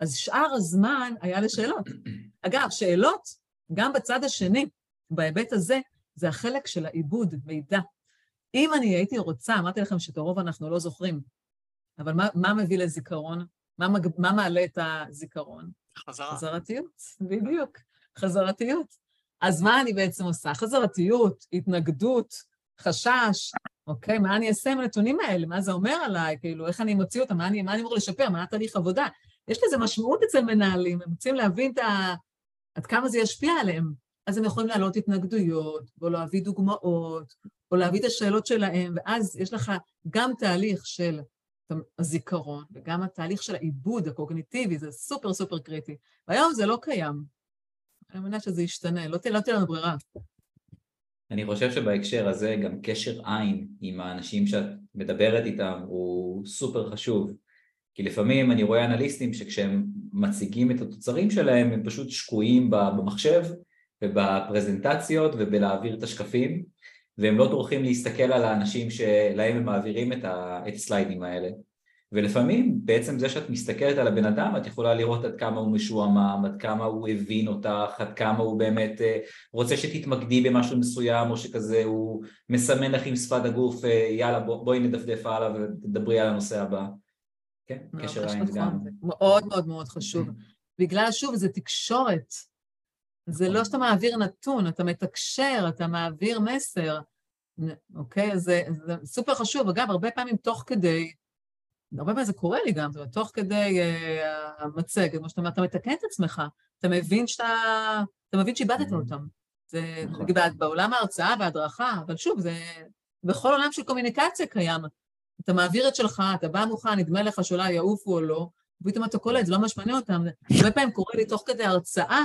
אז שאר הזמן היה לשאלות. אגב, שאלות, גם בצד השני, בהיבט הזה, זה החלק של העיבוד מידע. אם אני הייתי רוצה, אמרתי לכם שאת הרוב אנחנו לא זוכרים, אבל מה, מה מביא לזיכרון? מה, מג, מה מעלה את הזיכרון? חזרה. חזרתיות, בדיוק, חזרתיות. אז מה אני בעצם עושה? חזרתיות, התנגדות, חשש, אוקיי, מה אני אעשה עם הנתונים האלה? מה זה אומר עליי? כאילו, איך אני מוציא אותם? מה אני, מה אני אמור לשפר? מה התהליך עבודה? יש לזה משמעות אצל מנהלים, הם רוצים להבין את ה... עד כמה זה ישפיע עליהם. אז הם יכולים להעלות התנגדויות, או להביא דוגמאות, או להביא את השאלות שלהם, ואז יש לך גם תהליך של הזיכרון, וגם התהליך של העיבוד הקוגניטיבי, זה סופר סופר קריטי. והיום זה לא קיים. אני מבינה שזה ישתנה, לא תהיה לנו ברירה. אני חושב שבהקשר הזה גם קשר עין עם האנשים שאת מדברת איתם הוא סופר חשוב. כי לפעמים אני רואה אנליסטים שכשהם מציגים את התוצרים שלהם הם פשוט שקועים במחשב ובפרזנטציות ובלהעביר את השקפים והם לא טורחים להסתכל על האנשים שלהם הם מעבירים את, ה, את הסליידים האלה ולפעמים בעצם זה שאת מסתכלת על הבן אדם את יכולה לראות עד כמה הוא משועמם, עד כמה הוא הבין אותך, עד כמה הוא באמת אה, רוצה שתתמקדי במשהו מסוים או שכזה הוא מסמן לך עם שפת הגוף אה, יאללה בוא, בואי נדפדף הלאה ותדברי על הנושא הבא. כן, קשר עין גם. מאוד מאוד מאוד חשוב. בגלל שוב זה תקשורת זה לא שאתה מעביר נתון, אתה מתקשר, אתה מעביר מסר, אוקיי? זה, זה סופר חשוב. אגב, הרבה פעמים תוך כדי, הרבה פעמים זה קורה לי גם, זאת אומרת, תוך כדי uh, המצגת, כמו שאתה אומר, אתה מתקן את עצמך, אתה מבין שאתה, אתה מבין שאיבדת mm-hmm. אותם. זה, נכון. נגיד, בעולם ההרצאה וההדרכה, אבל שוב, זה בכל עולם של קומוניקציה קיים. אתה מעביר את שלך, אתה בא מוכן, נדמה לך שאולי יעופו או לא, ופתאום אתה קולט, זה לא ממש מעניין אותם. הרבה פעמים קורה לי תוך כדי הרצאה,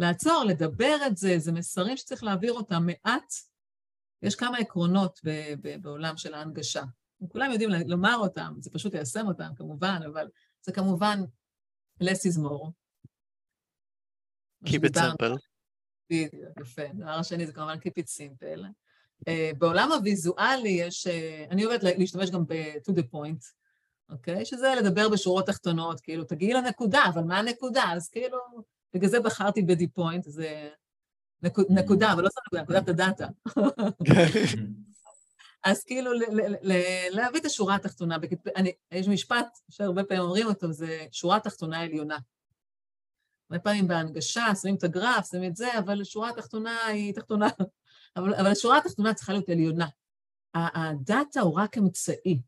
לעצור, לדבר את זה, זה מסרים שצריך להעביר אותם מעט. יש כמה עקרונות ב- ב- בעולם של ההנגשה. כולם יודעים לומר אותם, זה פשוט ליישם אותם כמובן, אבל זה כמובן less is more. Keep it simple. בדיוק, יפה. הדבר השני זה כמובן Keep it simple. Uh, בעולם הוויזואלי יש, uh, אני אוהבת להשתמש גם ב-to the point, אוקיי? Okay? שזה לדבר בשורות תחתונות, כאילו, תגיעי לנקודה, אבל מה הנקודה? אז כאילו, בגלל זה בחרתי ב-D point, זה נקוד, נקודה, אבל לא סתם נקודה, נקודת הדאטה. אז כאילו, להביא את השורה התחתונה. יש משפט שהרבה פעמים אומרים אותו, זה שורה תחתונה עליונה. הרבה פעמים בהנגשה, שמים את הגרף, שמים את זה, אבל השורה התחתונה היא תחתונה. אבל, אבל השורה התחתונה צריכה להיות עליונה. הדאטה הוא רק אמצעי.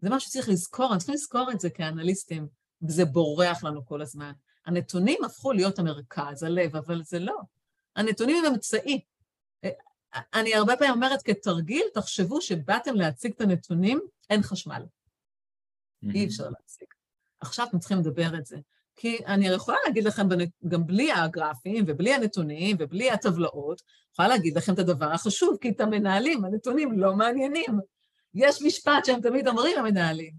זה משהו שצריך לזכור, אנחנו צריכים לזכור את זה כאנליסטים, וזה בורח לנו כל הזמן. הנתונים הפכו להיות המרכז, הלב, אבל זה לא. הנתונים הם אמצעי. אני הרבה פעמים אומרת, כתרגיל, תחשבו שבאתם להציג את הנתונים, אין חשמל. אי אפשר להציג. עכשיו אתם צריכים לדבר את זה. כי אני יכולה להגיד לכם, גם בלי הגרפים ובלי הנתונים ובלי הטבלאות, יכולה להגיד לכם את הדבר החשוב, כי את המנהלים, הנתונים לא מעניינים. יש משפט שהם תמיד אומרים, המנהלים,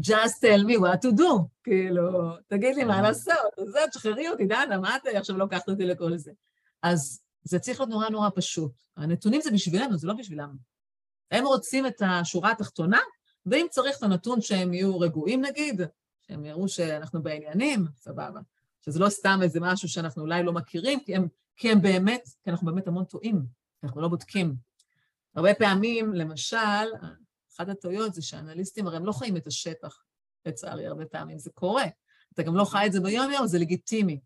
just tell me what to do, כאילו, תגיד לי מה לעשות, זה, תשחררי אותי, דנה, מה את עכשיו לוקחת אותי לכל זה? אז זה צריך להיות נורא נורא פשוט. הנתונים זה בשבילנו, זה לא בשבילם. הם רוצים את השורה התחתונה, ואם צריך את הנתון שהם יהיו רגועים נגיד, שהם יראו שאנחנו בעניינים, סבבה. שזה לא סתם איזה משהו שאנחנו אולי לא מכירים, כי הם, כי הם באמת, כי אנחנו באמת המון טועים, אנחנו לא בודקים. הרבה פעמים, למשל, אחת הטעויות זה שאנליסטים הרי הם לא חיים את השטח, לצערי, הרבה פעמים זה קורה. אתה גם לא חי את זה ביום-יום, זה לגיטימי.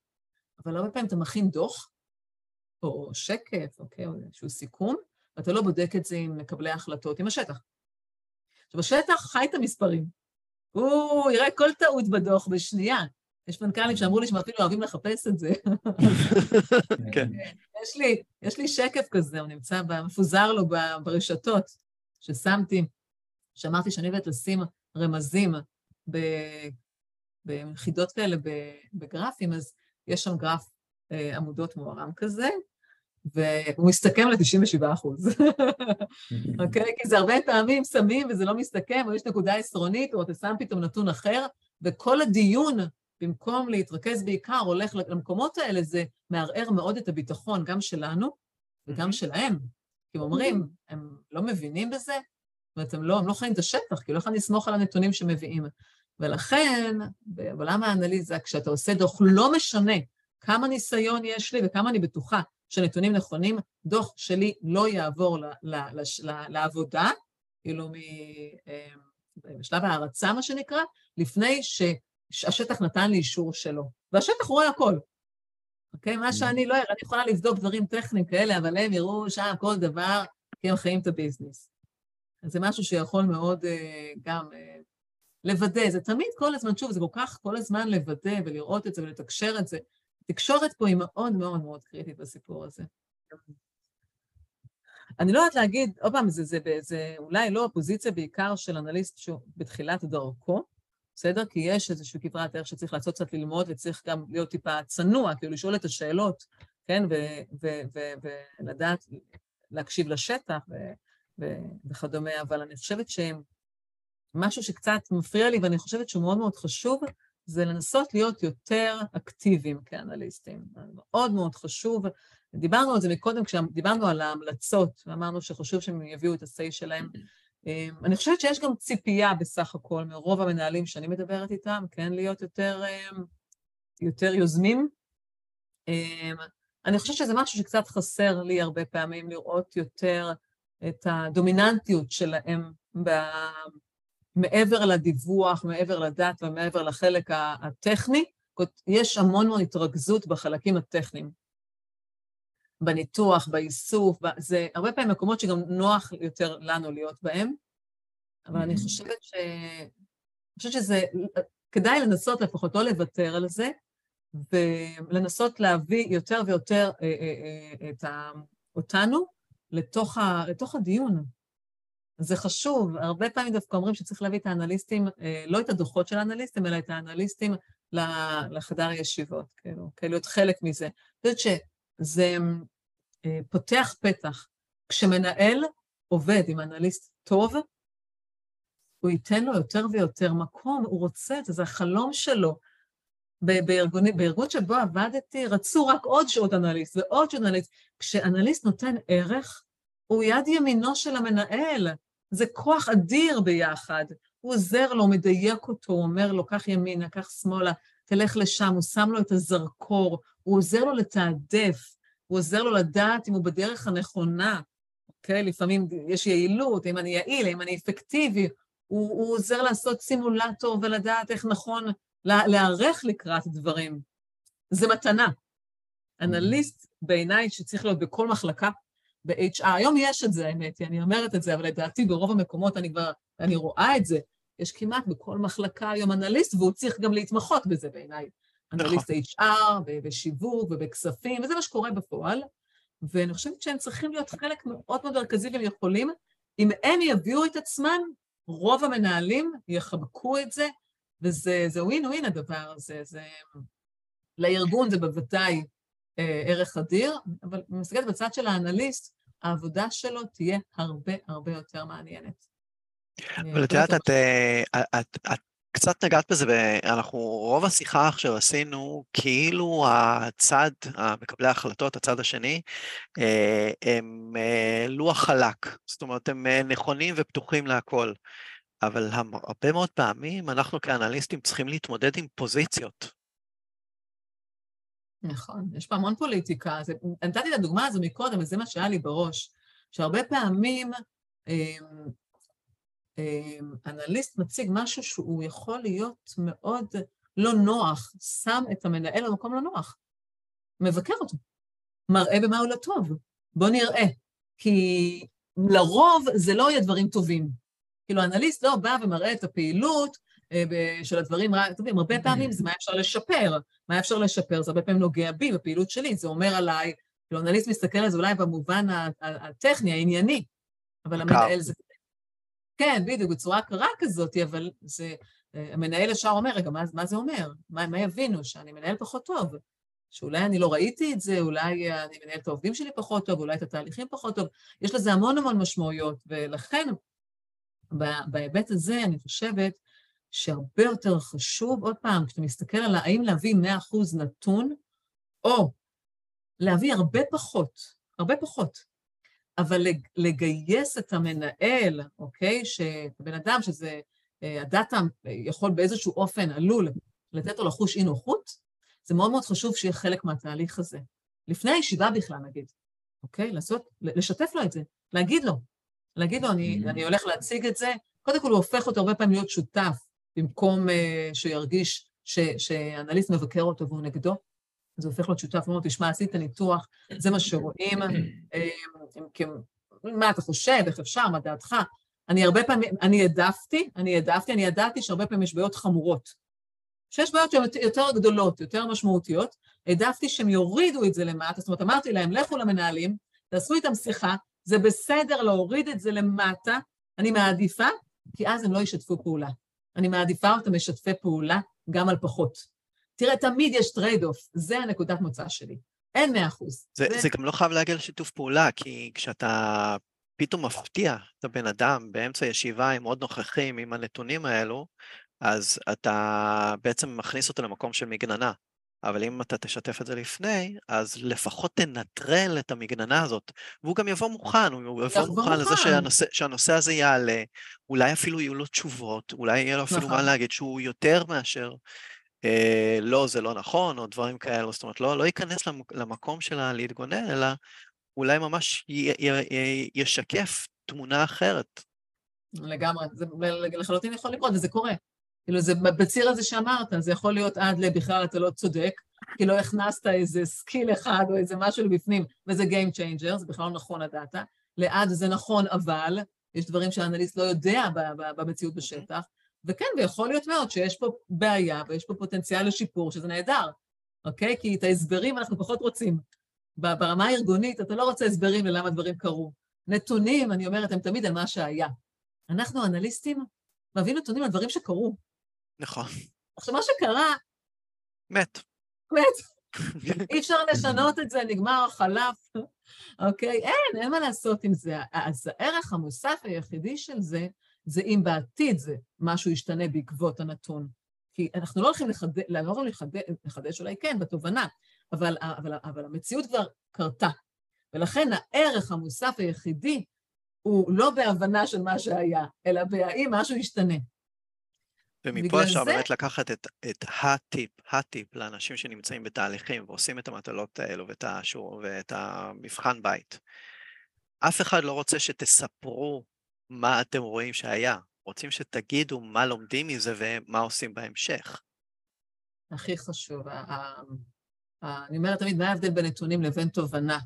אבל הרבה פעמים אתה מכין דוח, או שקף, אוקיי, או איזשהו סיכום, ואתה לא בודק את זה עם מקבלי ההחלטות, עם השטח. עכשיו, השטח חי את המספרים. הוא יראה כל טעות בדוח בשנייה. יש מנכ"לים שאמרו לי שהם אפילו אוהבים לחפש את זה. כן. יש לי, יש לי שקף כזה, הוא נמצא, מפוזר לו ברשתות, ששמתי, שאמרתי שאני אוהבת לשים רמזים ביחידות כאלה בגרפים, אז יש שם גרף אה, עמודות מוארם כזה, והוא מסתכם ל-97 אחוז, אוקיי? כי זה הרבה פעמים שמים וזה לא מסתכם, או יש נקודה עשרונית, או אתה שם פתאום נתון אחר, וכל הדיון, במקום להתרכז בעיקר, הולך למקומות האלה, זה מערער מאוד את הביטחון, גם שלנו וגם שלהם. כי הם אומרים, הם לא מבינים בזה, זאת אומרת, הם לא, הם לא חיים את השטח, כי לא יכולים לסמוך על הנתונים שמביאים. ולכן, בעולם האנליזה, כשאתה עושה דוח, לא משנה כמה ניסיון יש לי וכמה אני בטוחה שנתונים נכונים, דוח שלי לא יעבור ל, ל, ל, ל, לעבודה, כאילו בשלב אה, ההרצה, מה שנקרא, לפני שהשטח נתן לי אישור שלו. והשטח רואה הכל. אוקיי? מה שאני לא אראה, אני יכולה לבדוק דברים טכניים כאלה, אבל הם יראו שם כל דבר, כי הם חיים את הביזנס. אז זה משהו שיכול מאוד uh, גם uh, לוודא. זה תמיד כל הזמן, שוב, זה כל כך כל הזמן לוודא ולראות את זה ולתקשר את זה. התקשורת פה היא מאוד מאוד מאוד קריטית בסיפור הזה. אני לא יודעת להגיד, עוד פעם, זה, זה, זה, זה אולי לא הפוזיציה בעיקר של אנליסט שהוא בתחילת דרכו, בסדר? כי יש איזושהי כברת דרך שצריך לעשות קצת ללמוד, וצריך גם להיות טיפה צנוע, כאילו לשאול את השאלות, כן? ולדעת להקשיב לשטח וכדומה, אבל אני חושבת שמשהו שקצת מפריע לי, ואני חושבת שהוא מאוד מאוד חשוב, זה לנסות להיות יותר אקטיביים כאנליסטים. מאוד מאוד חשוב. דיברנו על זה מקודם כשדיברנו על ההמלצות, ואמרנו שחשוב שהם יביאו את ה-say שלהם. אמ, אני חושבת שיש גם ציפייה בסך הכל מרוב המנהלים שאני מדברת איתם, כן, להיות יותר, אמ, יותר יוזמים. אמ, אני חושבת שזה משהו שקצת חסר לי הרבה פעמים, לראות יותר את הדומיננטיות שלהם מעבר לדיווח, מעבר לדת ומעבר לחלק הטכני, יש המון התרכזות בחלקים הטכניים. בניתוח, באיסוף, זה הרבה פעמים מקומות שגם נוח יותר לנו להיות בהם, אבל אני mm-hmm. חושבת ש... אני חושבת שזה, כדאי לנסות לפחות לא לוותר על זה, ולנסות להביא יותר ויותר אה, אה, אה, את ה... אותנו לתוך, ה... לתוך הדיון. זה חשוב, הרבה פעמים דווקא אומרים שצריך להביא את האנליסטים, אה, לא את הדוחות של האנליסטים, אלא את האנליסטים לחדר ישיבות, כאילו, כאילו להיות חלק מזה. אני חושבת שזה אה, פותח פתח. כשמנהל עובד עם אנליסט טוב, הוא ייתן לו יותר ויותר מקום, הוא רוצה את זה, זה החלום שלו. בארגון, בארגון שבו עבדתי, רצו רק עוד שעות אנליסט ועוד שעות אנליסט. כשאנליסט נותן ערך, הוא יד ימינו של המנהל. זה כוח אדיר ביחד. הוא עוזר לו, מדייק אותו, הוא אומר לו, קח ימינה, קח שמאלה, תלך לשם, הוא שם לו את הזרקור, הוא עוזר לו לתעדף, הוא עוזר לו לדעת אם הוא בדרך הנכונה, אוקיי? לפעמים יש יעילות, אם אני יעיל, אם אני אפקטיבי, הוא, הוא עוזר לעשות סימולטור ולדעת איך נכון להיערך לקראת דברים. זה מתנה. אנליסט בעיניי שצריך להיות בכל מחלקה, ב-HR, היום יש את זה, האמת היא, אני אומרת את זה, אבל לדעתי ברוב המקומות אני כבר, אני רואה את זה, יש כמעט בכל מחלקה היום אנליסט, והוא צריך גם להתמחות בזה בעיניי. נכון. אנליסט HR, בשיווק ובכספים, וזה מה שקורה בפועל. ואני חושבת שהם צריכים להיות חלק מאוד מאוד מרכזי והם יכולים, אם הם יביאו את עצמם, רוב המנהלים יחבקו את זה, וזה ווין ווין הדבר הזה, זה... לארגון זה בוודאי אה, ערך אדיר, אבל מסתכלת בצד של האנליסט, העבודה שלו תהיה הרבה הרבה יותר מעניינת. אבל את יודעת, את, אה, את, את קצת נגעת בזה, אנחנו, רוב השיחה עכשיו עשינו כאילו הצד, מקבלי ההחלטות, הצד השני, אה, הם לוח חלק, זאת אומרת, הם נכונים ופתוחים להכל. אבל הרבה מאוד פעמים אנחנו כאנליסטים צריכים להתמודד עם פוזיציות. נכון, יש פה המון פוליטיקה. זה, נתתי את הדוגמה הזו מקודם, וזה מה שהיה לי בראש, שהרבה פעמים אמ, אמ, אנליסט מציג משהו שהוא יכול להיות מאוד לא נוח, שם את המנהל במקום לא נוח, מבקר אותו, מראה במה הוא לא טוב. בוא נראה, כי לרוב זה לא יהיה דברים טובים. כאילו, אנליסט לא בא ומראה את הפעילות אה, של הדברים, יודעים, הרבה פעמים זה מה אפשר לשפר. מה אפשר לשפר? זה הרבה פעמים נוגע בי, בפעילות שלי, זה אומר עליי, כאילו, אנליסט מסתכל על זה אולי במובן הטכני, הענייני, אבל המנהל זה... כן, בדיוק, בצורה קרה כזאת, אבל זה... אה, המנהל ישר אומר, רגע, מה, מה זה אומר? מה, מה יבינו? שאני מנהל פחות טוב? שאולי אני לא ראיתי את זה, אולי אני מנהל את העובדים שלי פחות טוב, אולי את התהליכים פחות טוב. יש לזה המון המון משמעויות, ולכן בהיבט הזה אני חושבת שהרבה יותר חשוב, עוד פעם, כשאתה מסתכל על האם להביא 100% נתון, או להביא הרבה פחות, הרבה פחות, אבל לגייס את המנהל, אוקיי? שבן אדם שזה, אה, הדאטה יכול באיזשהו אופן עלול לתת לו לחוש אי נוחות, זה מאוד מאוד חשוב שיהיה חלק מהתהליך הזה. לפני הישיבה בכלל, נגיד, אוקיי? לעשות, לשתף לו את זה, להגיד לו, להגיד לו, אני, mm-hmm. אני הולך להציג את זה, קודם כל הוא הופך אותו הרבה פעמים להיות שותף, במקום uh, שהוא ירגיש ש, שאנליסט מבקר אותו והוא נגדו, אז הוא הופך להיות שותף, הוא אומר, תשמע, עשית ניתוח, זה מה שרואים, אה, מה אתה חושב, איך אפשר, מה דעתך? אני הרבה פעמים, אני העדפתי, אני העדפתי, אני ידעתי שהרבה פעמים יש בעיות חמורות. שיש בעיות שהן יותר גדולות, יותר משמעותיות, העדפתי שהם יורידו את זה למטה, זאת אומרת, אמרתי להם, לכו למנהלים, תעשו איתם שיחה, זה בסדר להוריד את זה למטה, אני מעדיפה, כי אז הם לא ישתפו פעולה. אני מעדיפה אותם משתפי פעולה גם על פחות. תראה, תמיד יש trade off, זה הנקודת מוצא שלי. אין מאה אחוז. זה, זה... זה גם לא חייב להגיע לשיתוף פעולה, כי כשאתה פתאום מפתיע את הבן אדם באמצע ישיבה עם עוד נוכחים, עם הנתונים האלו, אז אתה בעצם מכניס אותו למקום של מגננה. אבל אם אתה תשתף את זה לפני, אז לפחות תנטרל את המגננה הזאת. והוא גם יבוא מוכן, הוא יבוא מוכן לזה שהנושא, שהנושא הזה יעלה, אולי אפילו יהיו לו תשובות, אולי יהיה לו אפילו נכון. מה להגיד שהוא יותר מאשר אה, לא, זה לא נכון, או דברים כאלו, זאת אומרת, לא, לא ייכנס למקום של להתגונן, אלא אולי ממש י, י, י, ישקף תמונה אחרת. לגמרי, זה לחלוטין יכול לקרות, וזה קורה. כאילו, זה בציר הזה שאמרת, זה יכול להיות עד לבכלל אתה לא צודק, כי לא הכנסת איזה skill אחד או איזה משהו לבפנים, וזה Game Changer, זה בכלל לא נכון הדאטה. לעד זה נכון, אבל יש דברים שהאנליסט לא יודע במציאות בשטח, וכן, ויכול להיות מאוד שיש פה בעיה ויש פה פוטנציאל לשיפור, שזה נהדר, אוקיי? כי את ההסברים אנחנו פחות רוצים. ברמה הארגונית אתה לא רוצה הסברים ללמה דברים קרו. נתונים, אני אומרת, הם תמיד על מה שהיה. אנחנו, אנליסטים, מביאים נתונים על דברים שקרו. נכון. עכשיו, מה שקרה... מת. מת. אי אפשר לשנות את זה, נגמר, חלף, אוקיי? אין, אין מה לעשות עם זה. אז הערך המוסף היחידי של זה, זה אם בעתיד זה משהו ישתנה בעקבות הנתון. כי אנחנו לא הולכים לחדש, לא הולכים לחדש, לחדש אולי כן, בתובנה, אבל, אבל, אבל המציאות כבר קרתה. ולכן הערך המוסף היחידי הוא לא בהבנה של מה שהיה, אלא בהאם משהו ישתנה. ומפה אפשר זה... באמת לקחת את, את הטיפ, הטיפ לאנשים שנמצאים בתהליכים ועושים את המטלות האלו ואת, השור, ואת המבחן בית. אף אחד לא רוצה שתספרו מה אתם רואים שהיה, רוצים שתגידו מה לומדים מזה ומה עושים בהמשך. הכי חשוב. אני אומרת תמיד, מה ההבדל בין נתונים לבין תובנה?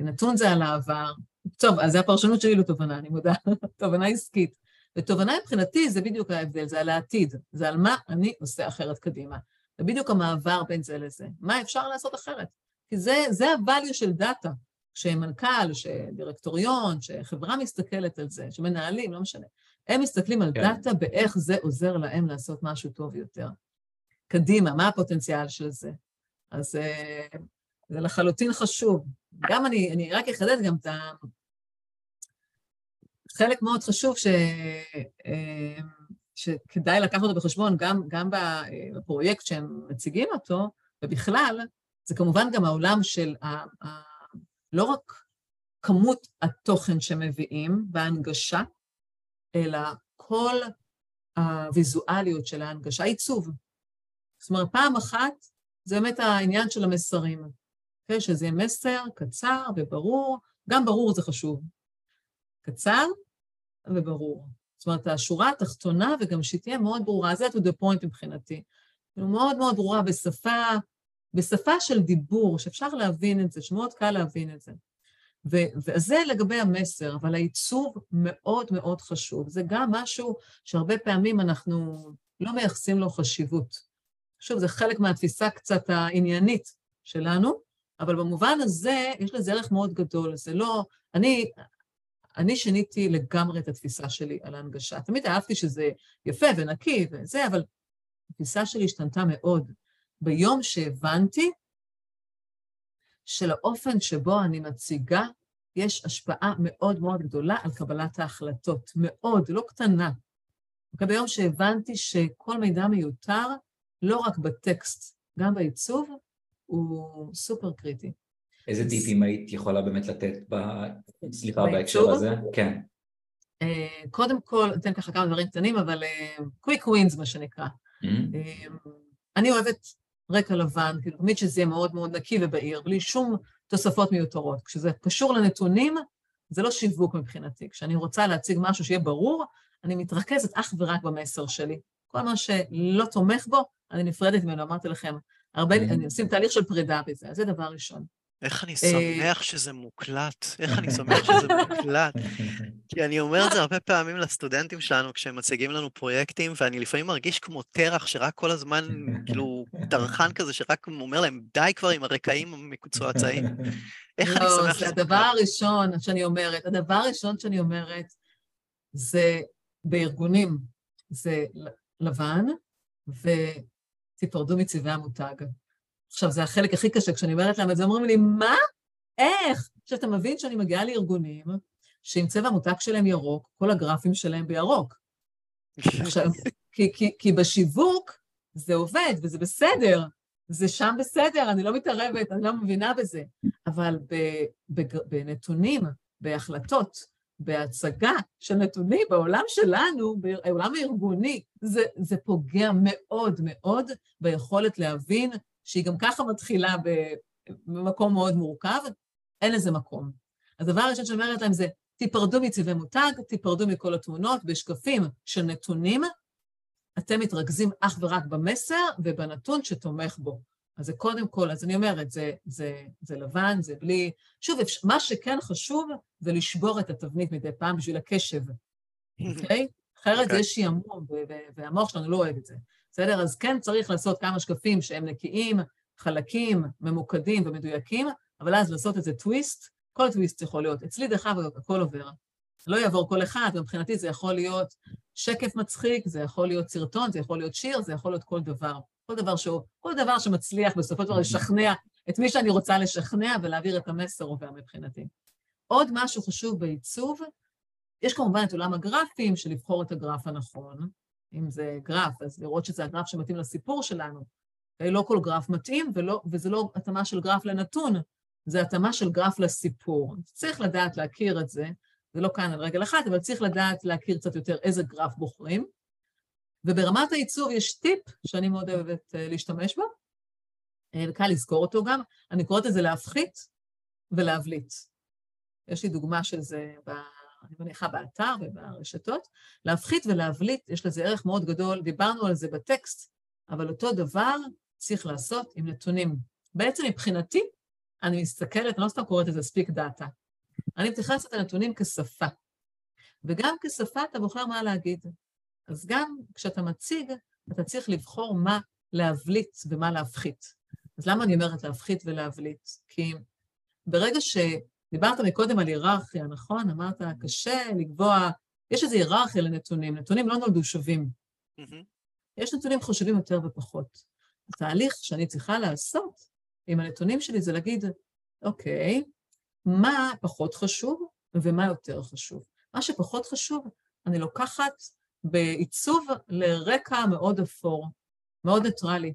נתון זה על העבר. טוב, אז זה הפרשנות שלי לתובנה, אני מודה, תובנה עסקית. ותובנה מבחינתי זה בדיוק ההבדל, זה על העתיד, זה על מה אני עושה אחרת קדימה. זה בדיוק המעבר בין זה לזה. מה אפשר לעשות אחרת? כי זה, זה הvalue של דאטה. שמנכ"ל, שדירקטוריון, שחברה מסתכלת על זה, שמנהלים, לא משנה. הם מסתכלים על כן. דאטה באיך זה עוזר להם לעשות משהו טוב יותר. קדימה, מה הפוטנציאל של זה? אז אה, זה לחלוטין חשוב. גם אני, אני רק אחדד גם את ה... חלק מאוד חשוב ש... אה, שכדאי לקחת אותו בחשבון גם, גם בפרויקט שהם מציגים אותו, ובכלל, זה כמובן גם העולם של ה... לא רק כמות התוכן שמביאים בהנגשה, אלא כל הוויזואליות של ההנגשה, עיצוב. זאת אומרת, פעם אחת זה באמת העניין של המסרים, okay? אוקיי? שזה מסר קצר וברור, גם ברור זה חשוב. קצר וברור. זאת אומרת, השורה התחתונה, וגם שהיא תהיה מאוד ברורה, זה to the point מבחינתי. מאוד מאוד ברורה בשפה בשפה של דיבור, שאפשר להבין את זה, שמאוד קל להבין את זה. וזה לגבי המסר, אבל העיצוב מאוד מאוד חשוב. זה גם משהו שהרבה פעמים אנחנו לא מייחסים לו חשיבות. שוב, זה חלק מהתפיסה קצת העניינית שלנו, אבל במובן הזה יש לזה ערך מאוד גדול. זה לא... אני, אני שיניתי לגמרי את התפיסה שלי על ההנגשה. תמיד אהבתי שזה יפה ונקי וזה, אבל התפיסה שלי השתנתה מאוד. ביום שהבנתי שלאופן שבו אני מציגה, יש השפעה מאוד מאוד גדולה על קבלת ההחלטות, מאוד, לא קטנה. אוקיי, ביום שהבנתי שכל מידע מיותר, לא רק בטקסט, גם בעיצוב, הוא סופר קריטי. איזה. טיפים היית יכולה באמת לתת, ב... סליחה, בהקשר הזה? כן. Uh, קודם כל, אתן ככה כמה דברים קטנים, אבל קוויק uh, ווינס, מה שנקרא. Mm-hmm. Uh, אני אוהבת רקע לבן, כאילו תמיד שזה יהיה מאוד מאוד נקי ובהיר, בלי שום תוספות מיותרות. כשזה קשור לנתונים, זה לא שיווק מבחינתי. כשאני רוצה להציג משהו שיהיה ברור, אני מתרכזת אך ורק במסר שלי. כל מה שלא תומך בו, אני נפרדת ממנו, אמרתי לכם. הרבה, mm-hmm. אני עושים תהליך של פרידה בזה, אז זה דבר ראשון. איך אני אה, שמח שזה מוקלט, איך אני שמח שזה מוקלט. כי אני אומר את זה הרבה פעמים לסטודנטים שלנו כשהם מציגים לנו פרויקטים, ואני לפעמים מרגיש כמו תרח שרק כל הזמן, כאילו, טרחן כזה, שרק אומר להם, די כבר עם הרקעים המקוצועצעים. איך אני לא, שמח שזה מוקלט. הדבר הראשון שאני אומרת, הדבר הראשון שאני אומרת, זה בארגונים, זה לבן, ותיפרדו מצבעי המותג. עכשיו, זה החלק הכי קשה, כשאני אומרת להם את זה, אומרים לי, מה? איך? עכשיו, אתה מבין שאני מגיעה לארגונים שעם צבע המותג שלהם ירוק, כל הגרפים שלהם בירוק. עכשיו, כי, כי, כי בשיווק זה עובד וזה בסדר, זה שם בסדר, אני לא מתערבת, אני לא מבינה בזה. אבל בנתונים, בהחלטות, בהצגה של נתונים בעולם שלנו, בעולם הארגוני, זה, זה פוגע מאוד מאוד ביכולת להבין שהיא גם ככה מתחילה במקום מאוד מורכב, אין לזה מקום. הדבר הראשון שאני אומרת להם זה, תיפרדו מצבעי מותג, תיפרדו מכל התמונות, בשקפים של נתונים, אתם מתרכזים אך ורק במסר ובנתון שתומך בו. אז זה קודם כל, אז אני אומרת, זה, זה, זה לבן, זה בלי... שוב, מה שכן חשוב זה לשבור את התבנית מדי פעם בשביל הקשב, אוקיי? אחרת okay. זה אוקיי. שעמום, והמוח שלנו לא אוהב את זה. בסדר? אז כן צריך לעשות כמה שקפים שהם נקיים, חלקים, ממוקדים ומדויקים, אבל אז לעשות איזה טוויסט, כל טוויסט יכול להיות. אצלי, דרך אגב, הכל עובר. לא יעבור כל אחד, ומבחינתי זה יכול להיות שקף מצחיק, זה יכול להיות סרטון, זה יכול להיות שיר, זה יכול להיות כל דבר. כל דבר, שהוא, כל דבר שמצליח בסופו של דבר לשכנע את מי שאני רוצה לשכנע ולהעביר את המסר עובר מבחינתי. עוד משהו חשוב בעיצוב, יש כמובן את עולם הגרפים, של לבחור את הגרף הנכון, אם זה גרף, אז לראות שזה הגרף שמתאים לסיפור שלנו. לא כל גרף מתאים, ולא, וזה לא התאמה של גרף לנתון, זה התאמה של גרף לסיפור. צריך לדעת להכיר את זה, זה לא כאן על רגל אחת, אבל צריך לדעת להכיר קצת יותר איזה גרף בוחרים. וברמת העיצוב יש טיפ שאני מאוד אוהבת אה, להשתמש בו, אה, וקל לזכור אותו גם, אני קוראת לזה להפחית ולהבליט. יש לי דוגמה של זה, אני מניחה, באתר וברשתות. להפחית ולהבליט, יש לזה ערך מאוד גדול, דיברנו על זה בטקסט, אבל אותו דבר צריך לעשות עם נתונים. בעצם מבחינתי, אני מסתכלת, אני לא סתם קוראת לזה ספיק דאטה. אני מתייחסת לנתונים כשפה. וגם כשפה אתה בוחר מה להגיד. אז גם כשאתה מציג, אתה צריך לבחור מה להבליט ומה להפחית. אז למה אני אומרת להפחית ולהבליט? כי ברגע שדיברת מקודם על היררכיה, נכון? אמרת, קשה לקבוע, יש איזו היררכיה לנתונים, נתונים לא נולדו שווים. Mm-hmm. יש נתונים חשובים יותר ופחות. התהליך שאני צריכה לעשות עם הנתונים שלי זה להגיד, אוקיי, מה פחות חשוב ומה יותר חשוב. מה שפחות חשוב, אני לוקחת בעיצוב לרקע מאוד אפור, מאוד ניטרלי.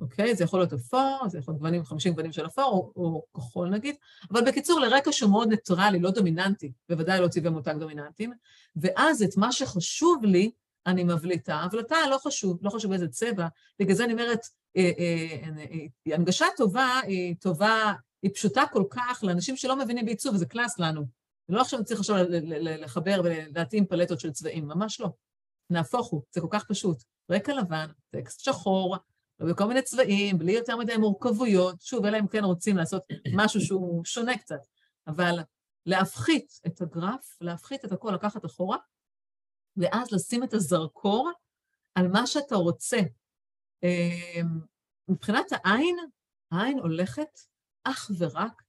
אוקיי? זה יכול להיות אפור, זה יכול להיות גוונים, 50 גוונים של אפור, או, או כחול נגיד, אבל בקיצור, לרקע שהוא מאוד ניטרלי, לא דומיננטי, בוודאי לא צבעי מותג דומיננטיים, ואז את מה שחשוב לי, אני מבליטה. הבלטה לא חשוב, לא חשוב איזה צבע, בגלל זה אני אומרת, אה, אה, אה, הנגשה טובה היא טובה, היא פשוטה כל כך לאנשים שלא מבינים בעיצוב, וזה קלאס לנו. לא עכשיו צריך עכשיו לחבר ולהתאים פלטות של צבעים, ממש לא. נהפוך הוא, זה כל כך פשוט. רקע לבן, טקסט שחור, בכל מיני צבעים, בלי יותר מדי מורכבויות. שוב, אלא אם כן רוצים לעשות משהו שהוא שונה קצת. אבל להפחית את הגרף, להפחית את הכל, לקחת אחורה, ואז לשים את הזרקור על מה שאתה רוצה. אמ, מבחינת העין, העין הולכת אך ורק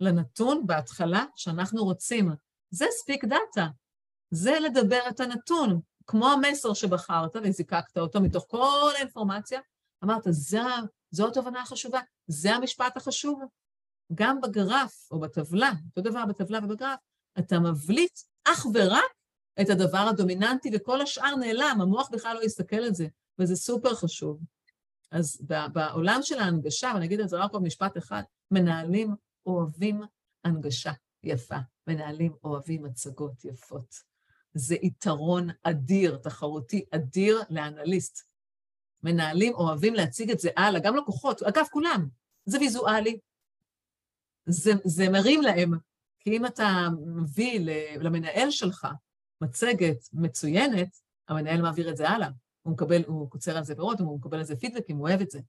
לנתון בהתחלה שאנחנו רוצים. זה ספיק דאטה, זה לדבר את הנתון, כמו המסר שבחרת וזיקקת אותו מתוך כל האינפורמציה, אמרת, זו התובנה החשובה, זה המשפט החשוב. גם בגרף או בטבלה, אותו דבר בטבלה ובגרף, אתה מבליט אך ורק את הדבר הדומיננטי, וכל השאר נעלם, המוח בכלל לא יסתכל על זה, וזה סופר חשוב. אז בעולם של ההנגשה, ואני אגיד את זה רק עוד משפט אחד, מנהלים אוהבים הנגשה יפה, מנהלים אוהבים הצגות יפות. זה יתרון אדיר, תחרותי אדיר לאנליסט. מנהלים אוהבים להציג את זה הלאה, גם לקוחות, אגב, כולם, זה ויזואלי. זה, זה מרים להם, כי אם אתה מביא למנהל שלך מצגת מצוינת, המנהל מעביר את זה הלאה. הוא מקבל, הוא קוצר על זה פירות, הוא מקבל על זה פידבקים, הוא אוהב את זה.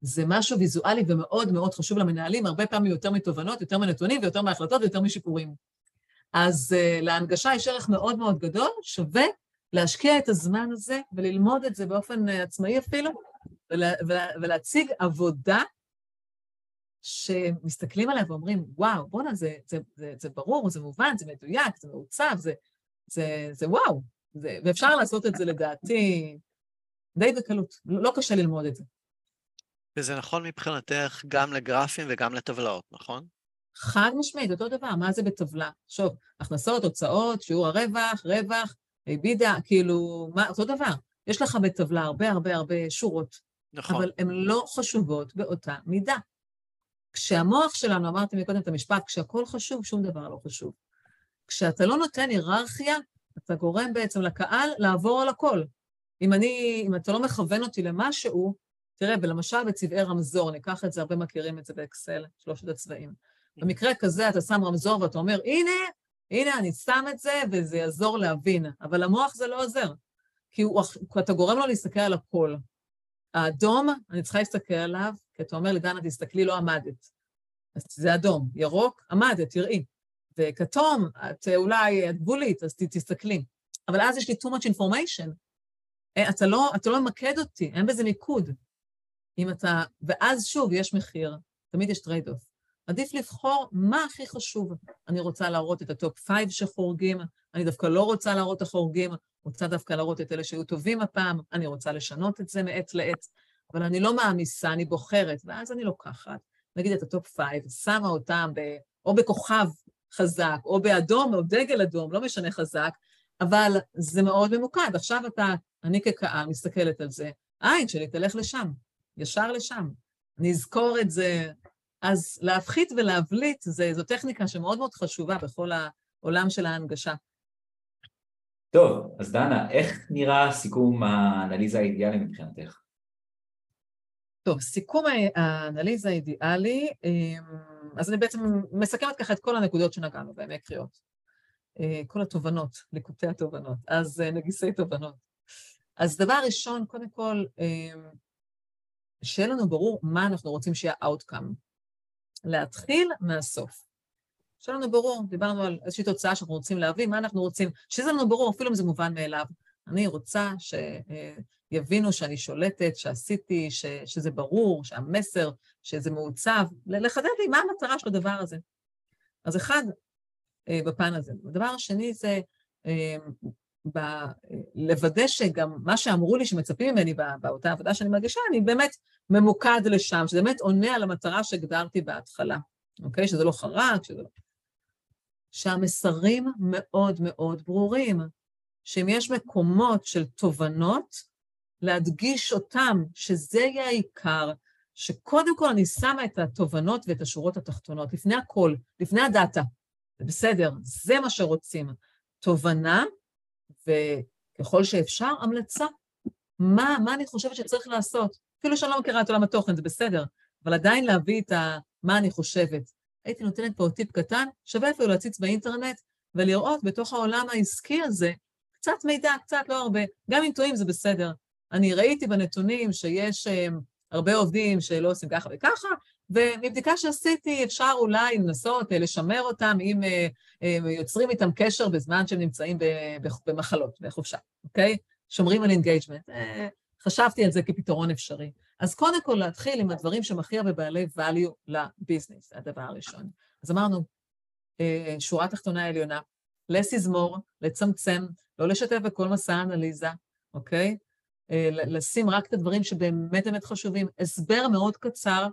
זה משהו ויזואלי ומאוד מאוד חשוב למנהלים, הרבה פעמים יותר מתובנות, יותר מנתונים ויותר מהחלטות ויותר משיפורים. אז uh, להנגשה יש ערך מאוד מאוד גדול, שווה להשקיע את הזמן הזה וללמוד את זה באופן uh, עצמאי אפילו, ולה, ולה, ולהציג עבודה שמסתכלים עליה ואומרים, וואו, בואנה, זה, זה, זה, זה ברור, זה מובן, זה מדויק, זה מעוצב, זה, זה, זה וואו. זה, ואפשר לעשות את זה לדעתי די בקלות, לא קשה ללמוד את זה. וזה נכון מבחינתך גם לגרפים וגם לטבלאות, נכון? חד משמעית, אותו דבר, מה זה בטבלה? שוב, הכנסות, הוצאות, שיעור הרווח, רווח, בידה, כאילו, מה, אותו דבר. יש לך בטבלה הרבה הרבה הרבה שורות, נכון. אבל הן לא חשובות באותה מידה. כשהמוח שלנו, אמרתי מקודם את המשפט, כשהכול חשוב, שום דבר לא חשוב. כשאתה לא נותן היררכיה, אתה גורם בעצם לקהל לעבור על הכל. אם אני, אם אתה לא מכוון אותי למשהו, תראה, ולמשל בצבעי רמזור, ניקח את זה, הרבה מכירים את זה באקסל, שלושת הצבעים. במקרה כזה אתה שם רמזור ואתה אומר, הנה, הנה, אני שם את זה, וזה יעזור להבין. אבל למוח זה לא עוזר, כי הוא, אתה גורם לו להסתכל על הכל. האדום, אני צריכה להסתכל עליו, כי אתה אומר לי, דנה, תסתכלי, לא עמדת. אז זה אדום. ירוק, עמדת, תראי. וכתום, את אולי, את גבולית, אז תסתכלי. אבל אז יש לי too much information. אה, אתה לא, אתה לא ממקד אותי, אין בזה מיקוד. אם אתה... ואז שוב, יש מחיר, תמיד יש trade off. עדיף לבחור מה הכי חשוב. אני רוצה להראות את ה top five שחורגים, אני דווקא לא רוצה להראות את החורגים, רוצה דווקא להראות את אלה שהיו טובים הפעם, אני רוצה לשנות את זה מעת לעת, אבל אני לא מעמיסה, אני בוחרת, ואז אני לוקחת, נגיד את ה top five, שמה אותם ב, או בכוכב חזק, או באדום, או דגל אדום, לא משנה חזק, אבל זה מאוד ממוקד. עכשיו אתה אני כקהל מסתכלת על זה, העין שלי תלך לשם, ישר לשם. אני אזכור את זה. אז להפחית ולהבליט זה, זו טכניקה שמאוד מאוד חשובה בכל העולם של ההנגשה. טוב, אז דנה, איך נראה סיכום האנליזה האידיאלי מבחינתך? טוב, סיכום האנליזה האידיאלי, אמ, אז אני בעצם מסכמת ככה את כל הנקודות שנגענו בהן, קריאות. אה, כל התובנות, ליקוטי התובנות, אז אה, נגיסי תובנות. אז דבר ראשון, קודם כל, אמ, שיהיה לנו ברור מה אנחנו רוצים שיהיה outcome. להתחיל מהסוף. שיהיה לנו ברור, דיברנו על איזושהי תוצאה שאנחנו רוצים להביא, מה אנחנו רוצים, שזה לנו ברור, אפילו אם זה מובן מאליו. אני רוצה שיבינו שאני שולטת, שעשיתי, ש, שזה ברור, שהמסר, שזה מעוצב, לחדד לי מה המטרה של הדבר הזה. אז אחד, אה, בפן הזה. הדבר השני זה אה, ב, לוודא שגם מה שאמרו לי שמצפים ממני באותה עבודה שאני מרגישה, אני באמת ממוקד לשם, שזה באמת עונה על המטרה שהגדרתי בהתחלה, אוקיי? שזה לא חרק, שזה לא... שהמסרים מאוד מאוד ברורים, שאם יש מקומות של תובנות, להדגיש אותם, שזה יהיה העיקר, שקודם כל אני שמה את התובנות ואת השורות התחתונות, לפני הכל, לפני הדאטה. זה בסדר, זה מה שרוצים. תובנה, וככל שאפשר, המלצה. מה, מה אני חושבת שצריך לעשות? אפילו שאני לא מכירה את עולם התוכן, זה בסדר, אבל עדיין להביא את ה... מה אני חושבת. הייתי נותנת פה טיפ קטן, שווה אפילו להציץ באינטרנט ולראות בתוך העולם העסקי הזה קצת מידע, קצת, לא הרבה. גם אם טועים זה בסדר. אני ראיתי בנתונים שיש um, הרבה עובדים שלא עושים ככה וככה, ומבדיקה שעשיתי אפשר אולי לנסות uh, לשמר אותם אם uh, יוצרים איתם קשר בזמן שהם נמצאים במחלות, בחופשה, אוקיי? שומרים על engagement. חשבתי על זה כפתרון אפשרי. אז קודם כל להתחיל עם הדברים שהם הכי הרבה בעלי value לביזנס, הדבר הראשון. אז אמרנו, שורה תחתונה עליונה, less is more, לצמצם, לא לשתף בכל מסע האנליזה, אוקיי? לשים רק את הדברים שבאמת באמת חשובים. הסבר מאוד קצר,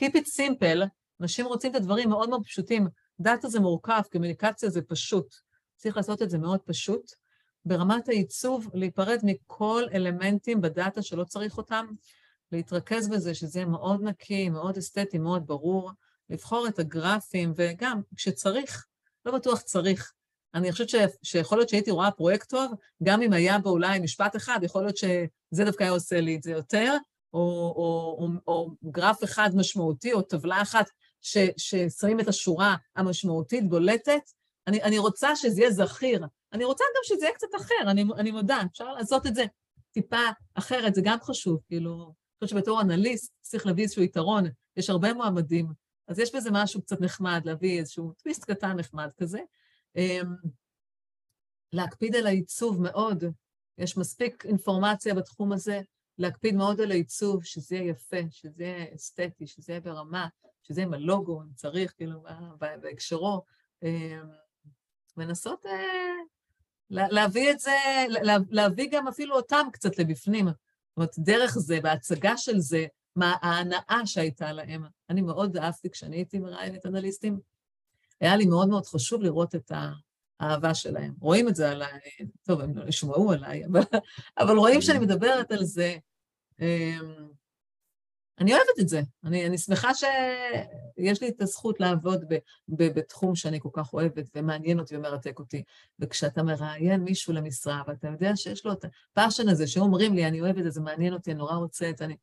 keep it simple, אנשים רוצים את הדברים מאוד מאוד פשוטים. דאטה זה מורכב, קומוניקציה זה פשוט. צריך לעשות את זה מאוד פשוט. ברמת העיצוב, להיפרד מכל אלמנטים בדאטה שלא צריך אותם, להתרכז בזה, שזה יהיה מאוד נקי, מאוד אסתטי, מאוד ברור, לבחור את הגרפים, וגם כשצריך, לא בטוח צריך. אני חושבת ש... שיכול להיות שהייתי רואה פרויקט טוב, גם אם היה בו אולי משפט אחד, יכול להיות שזה דווקא היה עושה לי את זה יותר, או, או, או, או גרף אחד משמעותי, או טבלה אחת ש, ששמים את השורה המשמעותית, בולטת. אני, אני רוצה שזה יהיה זכיר. אני רוצה גם שזה יהיה קצת אחר, אני, אני מודה, אפשר לעשות את זה טיפה אחרת, זה גם חשוב, כאילו, אני חושבת שבתור אנליסט צריך להביא איזשהו יתרון, יש הרבה מועמדים, אז יש בזה משהו קצת נחמד, להביא איזשהו טוויסט קטן נחמד כזה. אמ, להקפיד על העיצוב מאוד, יש מספיק אינפורמציה בתחום הזה, להקפיד מאוד על העיצוב, שזה יהיה יפה, שזה יהיה אסתטי, שזה יהיה ברמה, שזה יהיה עם הלוגו, אם צריך, כאילו, בהקשרו. לנסות אמ, אה, להביא את זה, להביא גם אפילו אותם קצת לבפנים. זאת אומרת, דרך זה, בהצגה של זה, מה ההנאה שהייתה להם. אני מאוד אהבתי כשאני הייתי מראיינת אנליסטים, היה לי מאוד מאוד חשוב לראות את האהבה שלהם. רואים את זה עליי, טוב, הם לא ישמעו עליי, אבל, אבל רואים שאני מדברת על זה. אני אוהבת את זה. אני, אני שמחה שיש לי את הזכות לעבוד ב, ב, בתחום שאני כל כך אוהבת ומעניין אותי ומרתק אותי. וכשאתה מראיין מישהו למשרה, ואתה יודע שיש לו את ה passion הזה, שאומרים לי, אני אוהבת את זה, מעניין אותי, אני נורא רוצה את זה, אני...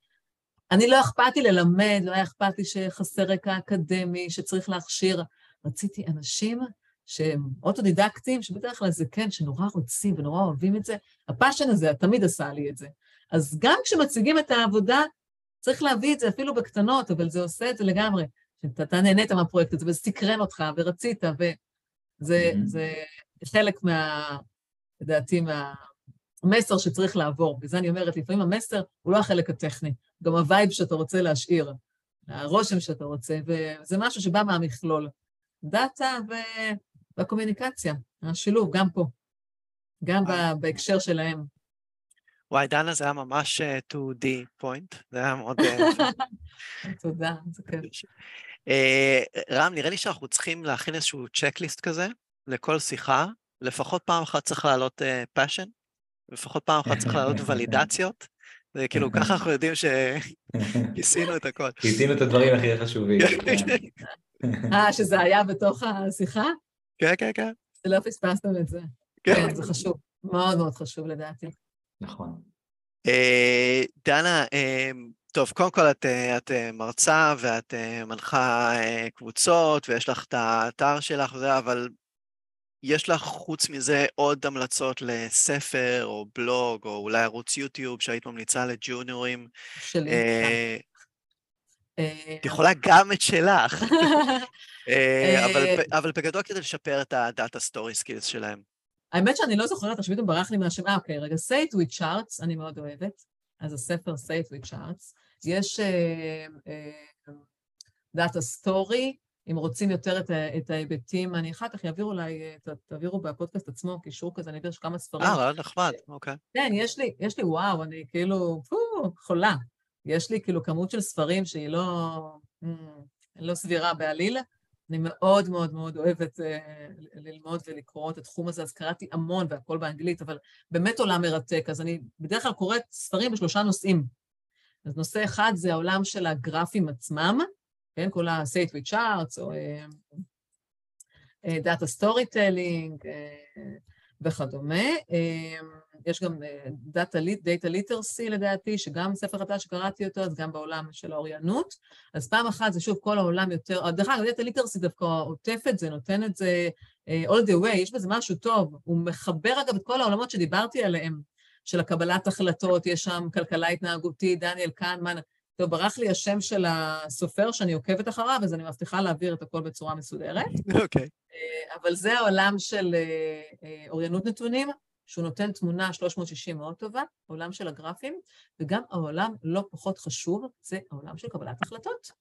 אני לא אכפת לי ללמד, לא היה אכפת לי שחסר רקע אקדמי, שצריך להכשיר. רציתי אנשים שהם אוטודידקטים, שבדרך כלל זה כן, שנורא רוצים ונורא אוהבים את זה. ה passion הזה תמיד עשה לי את זה. אז גם כשמציגים את העבודה, צריך להביא את זה אפילו בקטנות, אבל זה עושה את זה לגמרי. שאתה נהנית מהפרויקט הזה, וזה סקרן אותך, ורצית, וזה mm-hmm. חלק מה... לדעתי, מהמסר שצריך לעבור. בגלל זה אני אומרת, לפעמים המסר הוא לא החלק הטכני, גם ה vibe שאתה רוצה להשאיר, הרושם שאתה רוצה, וזה משהו שבא מהמכלול. דאטה ו... וה קומוניקציה, השילוב, גם פה, גם בהקשר שלהם. וואי, דנה, זה היה ממש to the אה, point, זה היה מאוד... אה, תודה, זה כיף. אה, רם, נראה לי שאנחנו צריכים להכין איזשהו צ'קליסט כזה לכל שיחה, לפחות פעם אחת צריך להעלות פאשן, לפחות פעם אחת צריך לעלות ולידציות, וכאילו ככה אנחנו יודעים שכיסינו את הכל. כיסינו את הדברים הכי חשובים. כן. אה, שזה היה בתוך השיחה? כן, כן, כן. שלא פספסתם את זה. כן. כן, זה חשוב. מאוד מאוד חשוב לדעתי. נכון. אה, דנה, אה, טוב, קודם כל את, את מרצה ואת מנחה קבוצות ויש לך את האתר שלך וזה, אבל יש לך חוץ מזה עוד המלצות לספר או בלוג או אולי ערוץ יוטיוב שהיית ממליצה לג'וניורים? שלי. אה, את יכולה גם את שלך, אה, אבל בגדול כדי לשפר את ה-data story skills שלהם. האמת שאני לא זוכרת, עכשיו פתאום ברח לי מהשם, אה, אוקיי, רגע, say it with charts, אני מאוד אוהבת. אז הספר say it with charts. יש data story, אם רוצים יותר את, את ההיבטים, אני אחר כך אעביר אולי, תעבירו בפודקאסט עצמו קישור כזה, אני אעביר כמה ספרים. אה, נחמד, אוקיי. כן, יש לי, יש לי, וואו, אני כאילו, פו, חולה. יש לי כאילו כמות של ספרים שהיא לא, לא סבירה בעליל. אני מאוד מאוד מאוד אוהבת אה, ללמוד ולקרוא את התחום הזה, אז קראתי המון והכל באנגלית, אבל באמת עולם מרתק. אז אני בדרך כלל קוראת ספרים בשלושה נושאים. אז נושא אחד זה העולם של הגרפים עצמם, כן, כל ה-State with Charts, או Data Storytelling וכדומה. יש גם Data Literacy לדעתי, שגם ספר חדש שקראתי אותו, אז גם בעולם של האוריינות. אז פעם אחת זה שוב כל העולם יותר, דרך אגב, Data Literacy דווקא עוטף את זה, נותן את זה all the way, יש בזה משהו טוב. הוא מחבר אגב את כל העולמות שדיברתי עליהם, של הקבלת החלטות, יש שם כלכלה התנהגותית, דניאל קנמן, טוב, ברח לי השם של הסופר שאני עוקבת אחריו, אז אני מבטיחה להעביר את הכל בצורה מסודרת. אוקיי. Okay. אבל זה העולם של אוריינות נתונים, שהוא נותן תמונה 360 מאוד טובה, העולם של הגרפים, וגם העולם לא פחות חשוב, זה העולם של קבלת החלטות.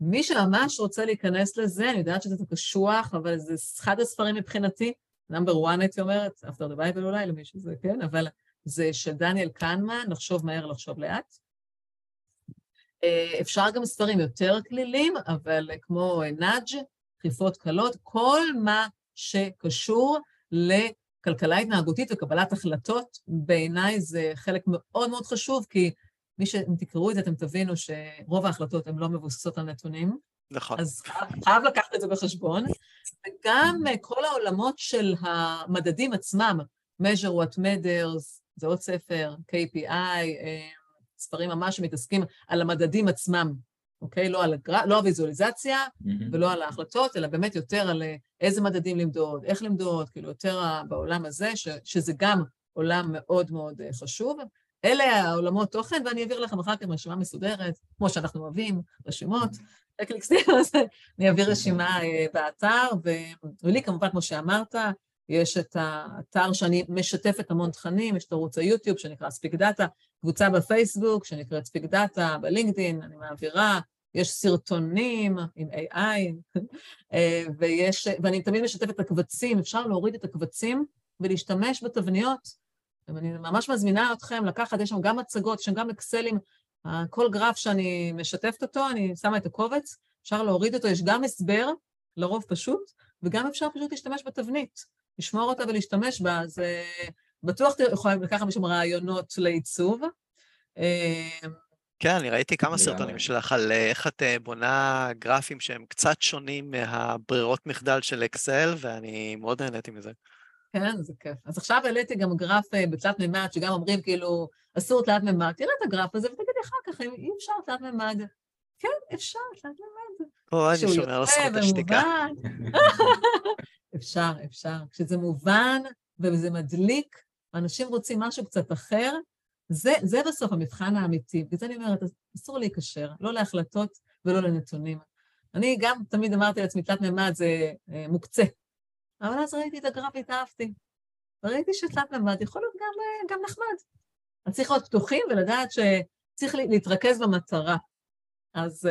מי שממש רוצה להיכנס לזה, אני יודעת שזה קשוח, אבל זה אחד הספרים מבחינתי, נאמבר 1 הייתי אומרת, after the bible אולי, למי שזה, כן, אבל זה של דניאל קנמן, לחשוב מהר, לחשוב לאט. אפשר גם ספרים יותר כלילים, אבל כמו נאג', דחיפות קלות, כל מה שקשור לכלכלה התנהגותית וקבלת החלטות, בעיניי זה חלק מאוד מאוד חשוב, כי מי ש... אם תקראו את זה, אתם תבינו שרוב ההחלטות הן לא מבוססות על נתונים. נכון. אז חייב לקחת את זה בחשבון. וגם כל העולמות של המדדים עצמם, measure what matters, זה עוד ספר, KPI, ספרים ממש שמתעסקים על המדדים עצמם, אוקיי? לא, על הגר... לא הוויזואליזציה mm-hmm. ולא על ההחלטות, אלא באמת יותר על איזה מדדים למדוד, איך למדוד, כאילו יותר בעולם הזה, ש... שזה גם עולם מאוד מאוד חשוב. אלה העולמות תוכן, ואני אעביר לכם אחר כך רשימה מסודרת, כמו שאנחנו אוהבים, רשימות. אני אעביר רשימה באתר, ולי כמובן, כמו שאמרת, יש את האתר שאני משתפת המון תכנים, יש את ערוץ היוטיוב שנקרא Speak Data, קבוצה בפייסבוק שנקראת Speak Data, בלינקדאין, אני מעבירה, יש סרטונים עם AI, ויש, ואני תמיד משתפת את הקבצים, אפשר להוריד את הקבצים ולהשתמש בתבניות. ואני ממש מזמינה אתכם לקחת, יש שם גם מצגות, יש שם גם אקסלים, כל גרף שאני משתפת אותו, אני שמה את הקובץ, אפשר להוריד אותו, יש גם הסבר, לרוב פשוט, וגם אפשר פשוט להשתמש בתבנית. לשמור אותה ולהשתמש בה, אז בטוח יכולים לקחת משם רעיונות לעיצוב. כן, אני ראיתי כמה סרטונים שלך על איך את בונה גרפים שהם קצת שונים מהברירות מחדל של אקסל, ואני מאוד נהניתי מזה. כן, זה כיף. אז עכשיו העליתי גם גרף בתלת מימד, שגם אומרים כאילו, אסור תלת מימד, תראה את הגרף הזה ותגידי אחר כך, אם אפשר תלת מימד. כן, אפשר תלת מימד. או, אני שומר על זכות השתיקה. אפשר, אפשר. כשזה מובן וזה מדליק, אנשים רוצים משהו קצת אחר, זה, זה בסוף המבחן האמיתי. וזה אני אומרת, אסור להיקשר, לא להחלטות ולא לנתונים. אני גם תמיד אמרתי לעצמי, תלת מימד זה אה, מוקצה. אבל אז ראיתי את הגרף והתאהבתי. וראיתי שתלת מימד יכול להיות גם, גם נחמד. אז צריך להיות פתוחים ולדעת שצריך להתרכז במטרה. אז,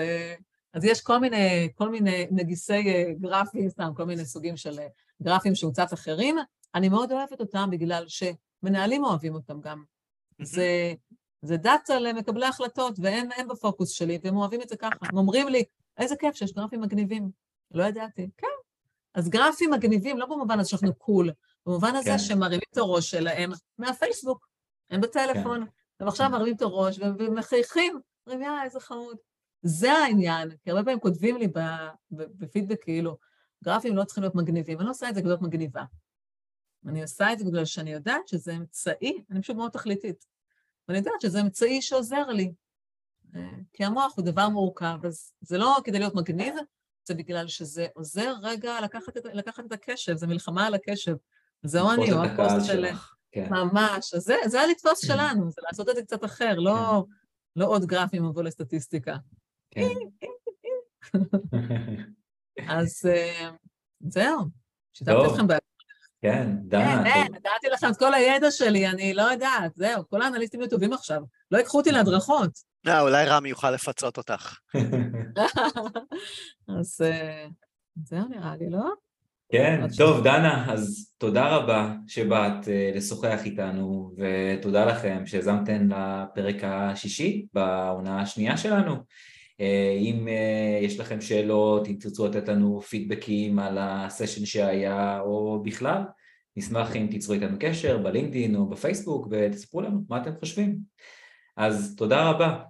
אז יש כל מיני, כל מיני נגיסי גרפים, סתם, כל מיני סוגים של גרפים שהוא קצת אחרים. אני מאוד אוהבת אותם בגלל שמנהלים אוהבים אותם גם. זה, זה דאטה למקבלי החלטות, והם בפוקוס שלי, והם אוהבים את זה ככה. הם אומרים לי, איזה כיף שיש גרפים מגניבים. לא ידעתי. כן. אז גרפים מגניבים, לא במובן הזה שאנחנו cool, במובן הזה כן. שהם מרימים את הראש שלהם מהפייסבוק, הם בטלפון, הם עכשיו מרימים את הראש ומחייכים, אומרים, יא, איזה חמוד. זה העניין, כי הרבה פעמים כותבים לי בפידבק כאילו, גרפים לא צריכים להיות מגניבים, אני לא עושה את זה כדי להיות מגניבה. אני עושה את זה בגלל שאני יודעת שזה אמצעי, אני פשוט מאוד תכליתית, ואני יודעת שזה אמצעי שעוזר לי. אה, כי המוח הוא דבר מורכב, אז זה לא כדי להיות מגניב, זה בגלל שזה עוזר רגע לקחת את, לקחת את הקשב, זה מלחמה על הקשב. אני, לתפוס או הקהל הפוסט של... שלך, כן. ממש, אז זה, זה הלתפוס שלנו, זה לעשות את זה קצת אחר, לא, לא עוד גרפים מבוא לסטטיסטיקה. כן. אז אה, זהו, שיתפתי. אתכם ב... כן, דנה, כן. כן, נתתי לכם את כל הידע שלי, אני לא יודעת, זהו, כל האנליסטים יהיו טובים עכשיו. לא ייקחו אותי להדרכות. אה, אולי רמי יוכל לפצות אותך. אז אה, זהו נראה לי, לא? כן, טוב, דנה, אז תודה רבה שבאת אה, לשוחח איתנו, ותודה לכם שהאזנתם לפרק השישי בעונה השנייה שלנו. אה, אם אה, יש לכם שאלות, אם תרצו לתת לנו פידבקים על הסשן שהיה, או בכלל, נשמח אם תיצרו איתנו קשר בלינקדאין או בפייסבוק, ותספרו לנו מה אתם חושבים. אז תודה רבה.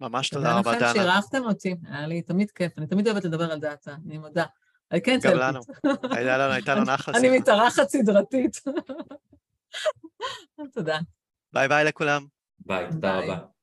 ממש תודה רבה, לכם דנה. שאירחתם אותי, היה לי תמיד כיף, אני תמיד אוהבת לדבר על דאטה, אני מודה. I can't גם לנו. הייתה לנו, הייתה לנו אחלה אני. מתארחת סדרתית. תודה. ביי ביי לכולם. ביי, תודה ביי. רבה.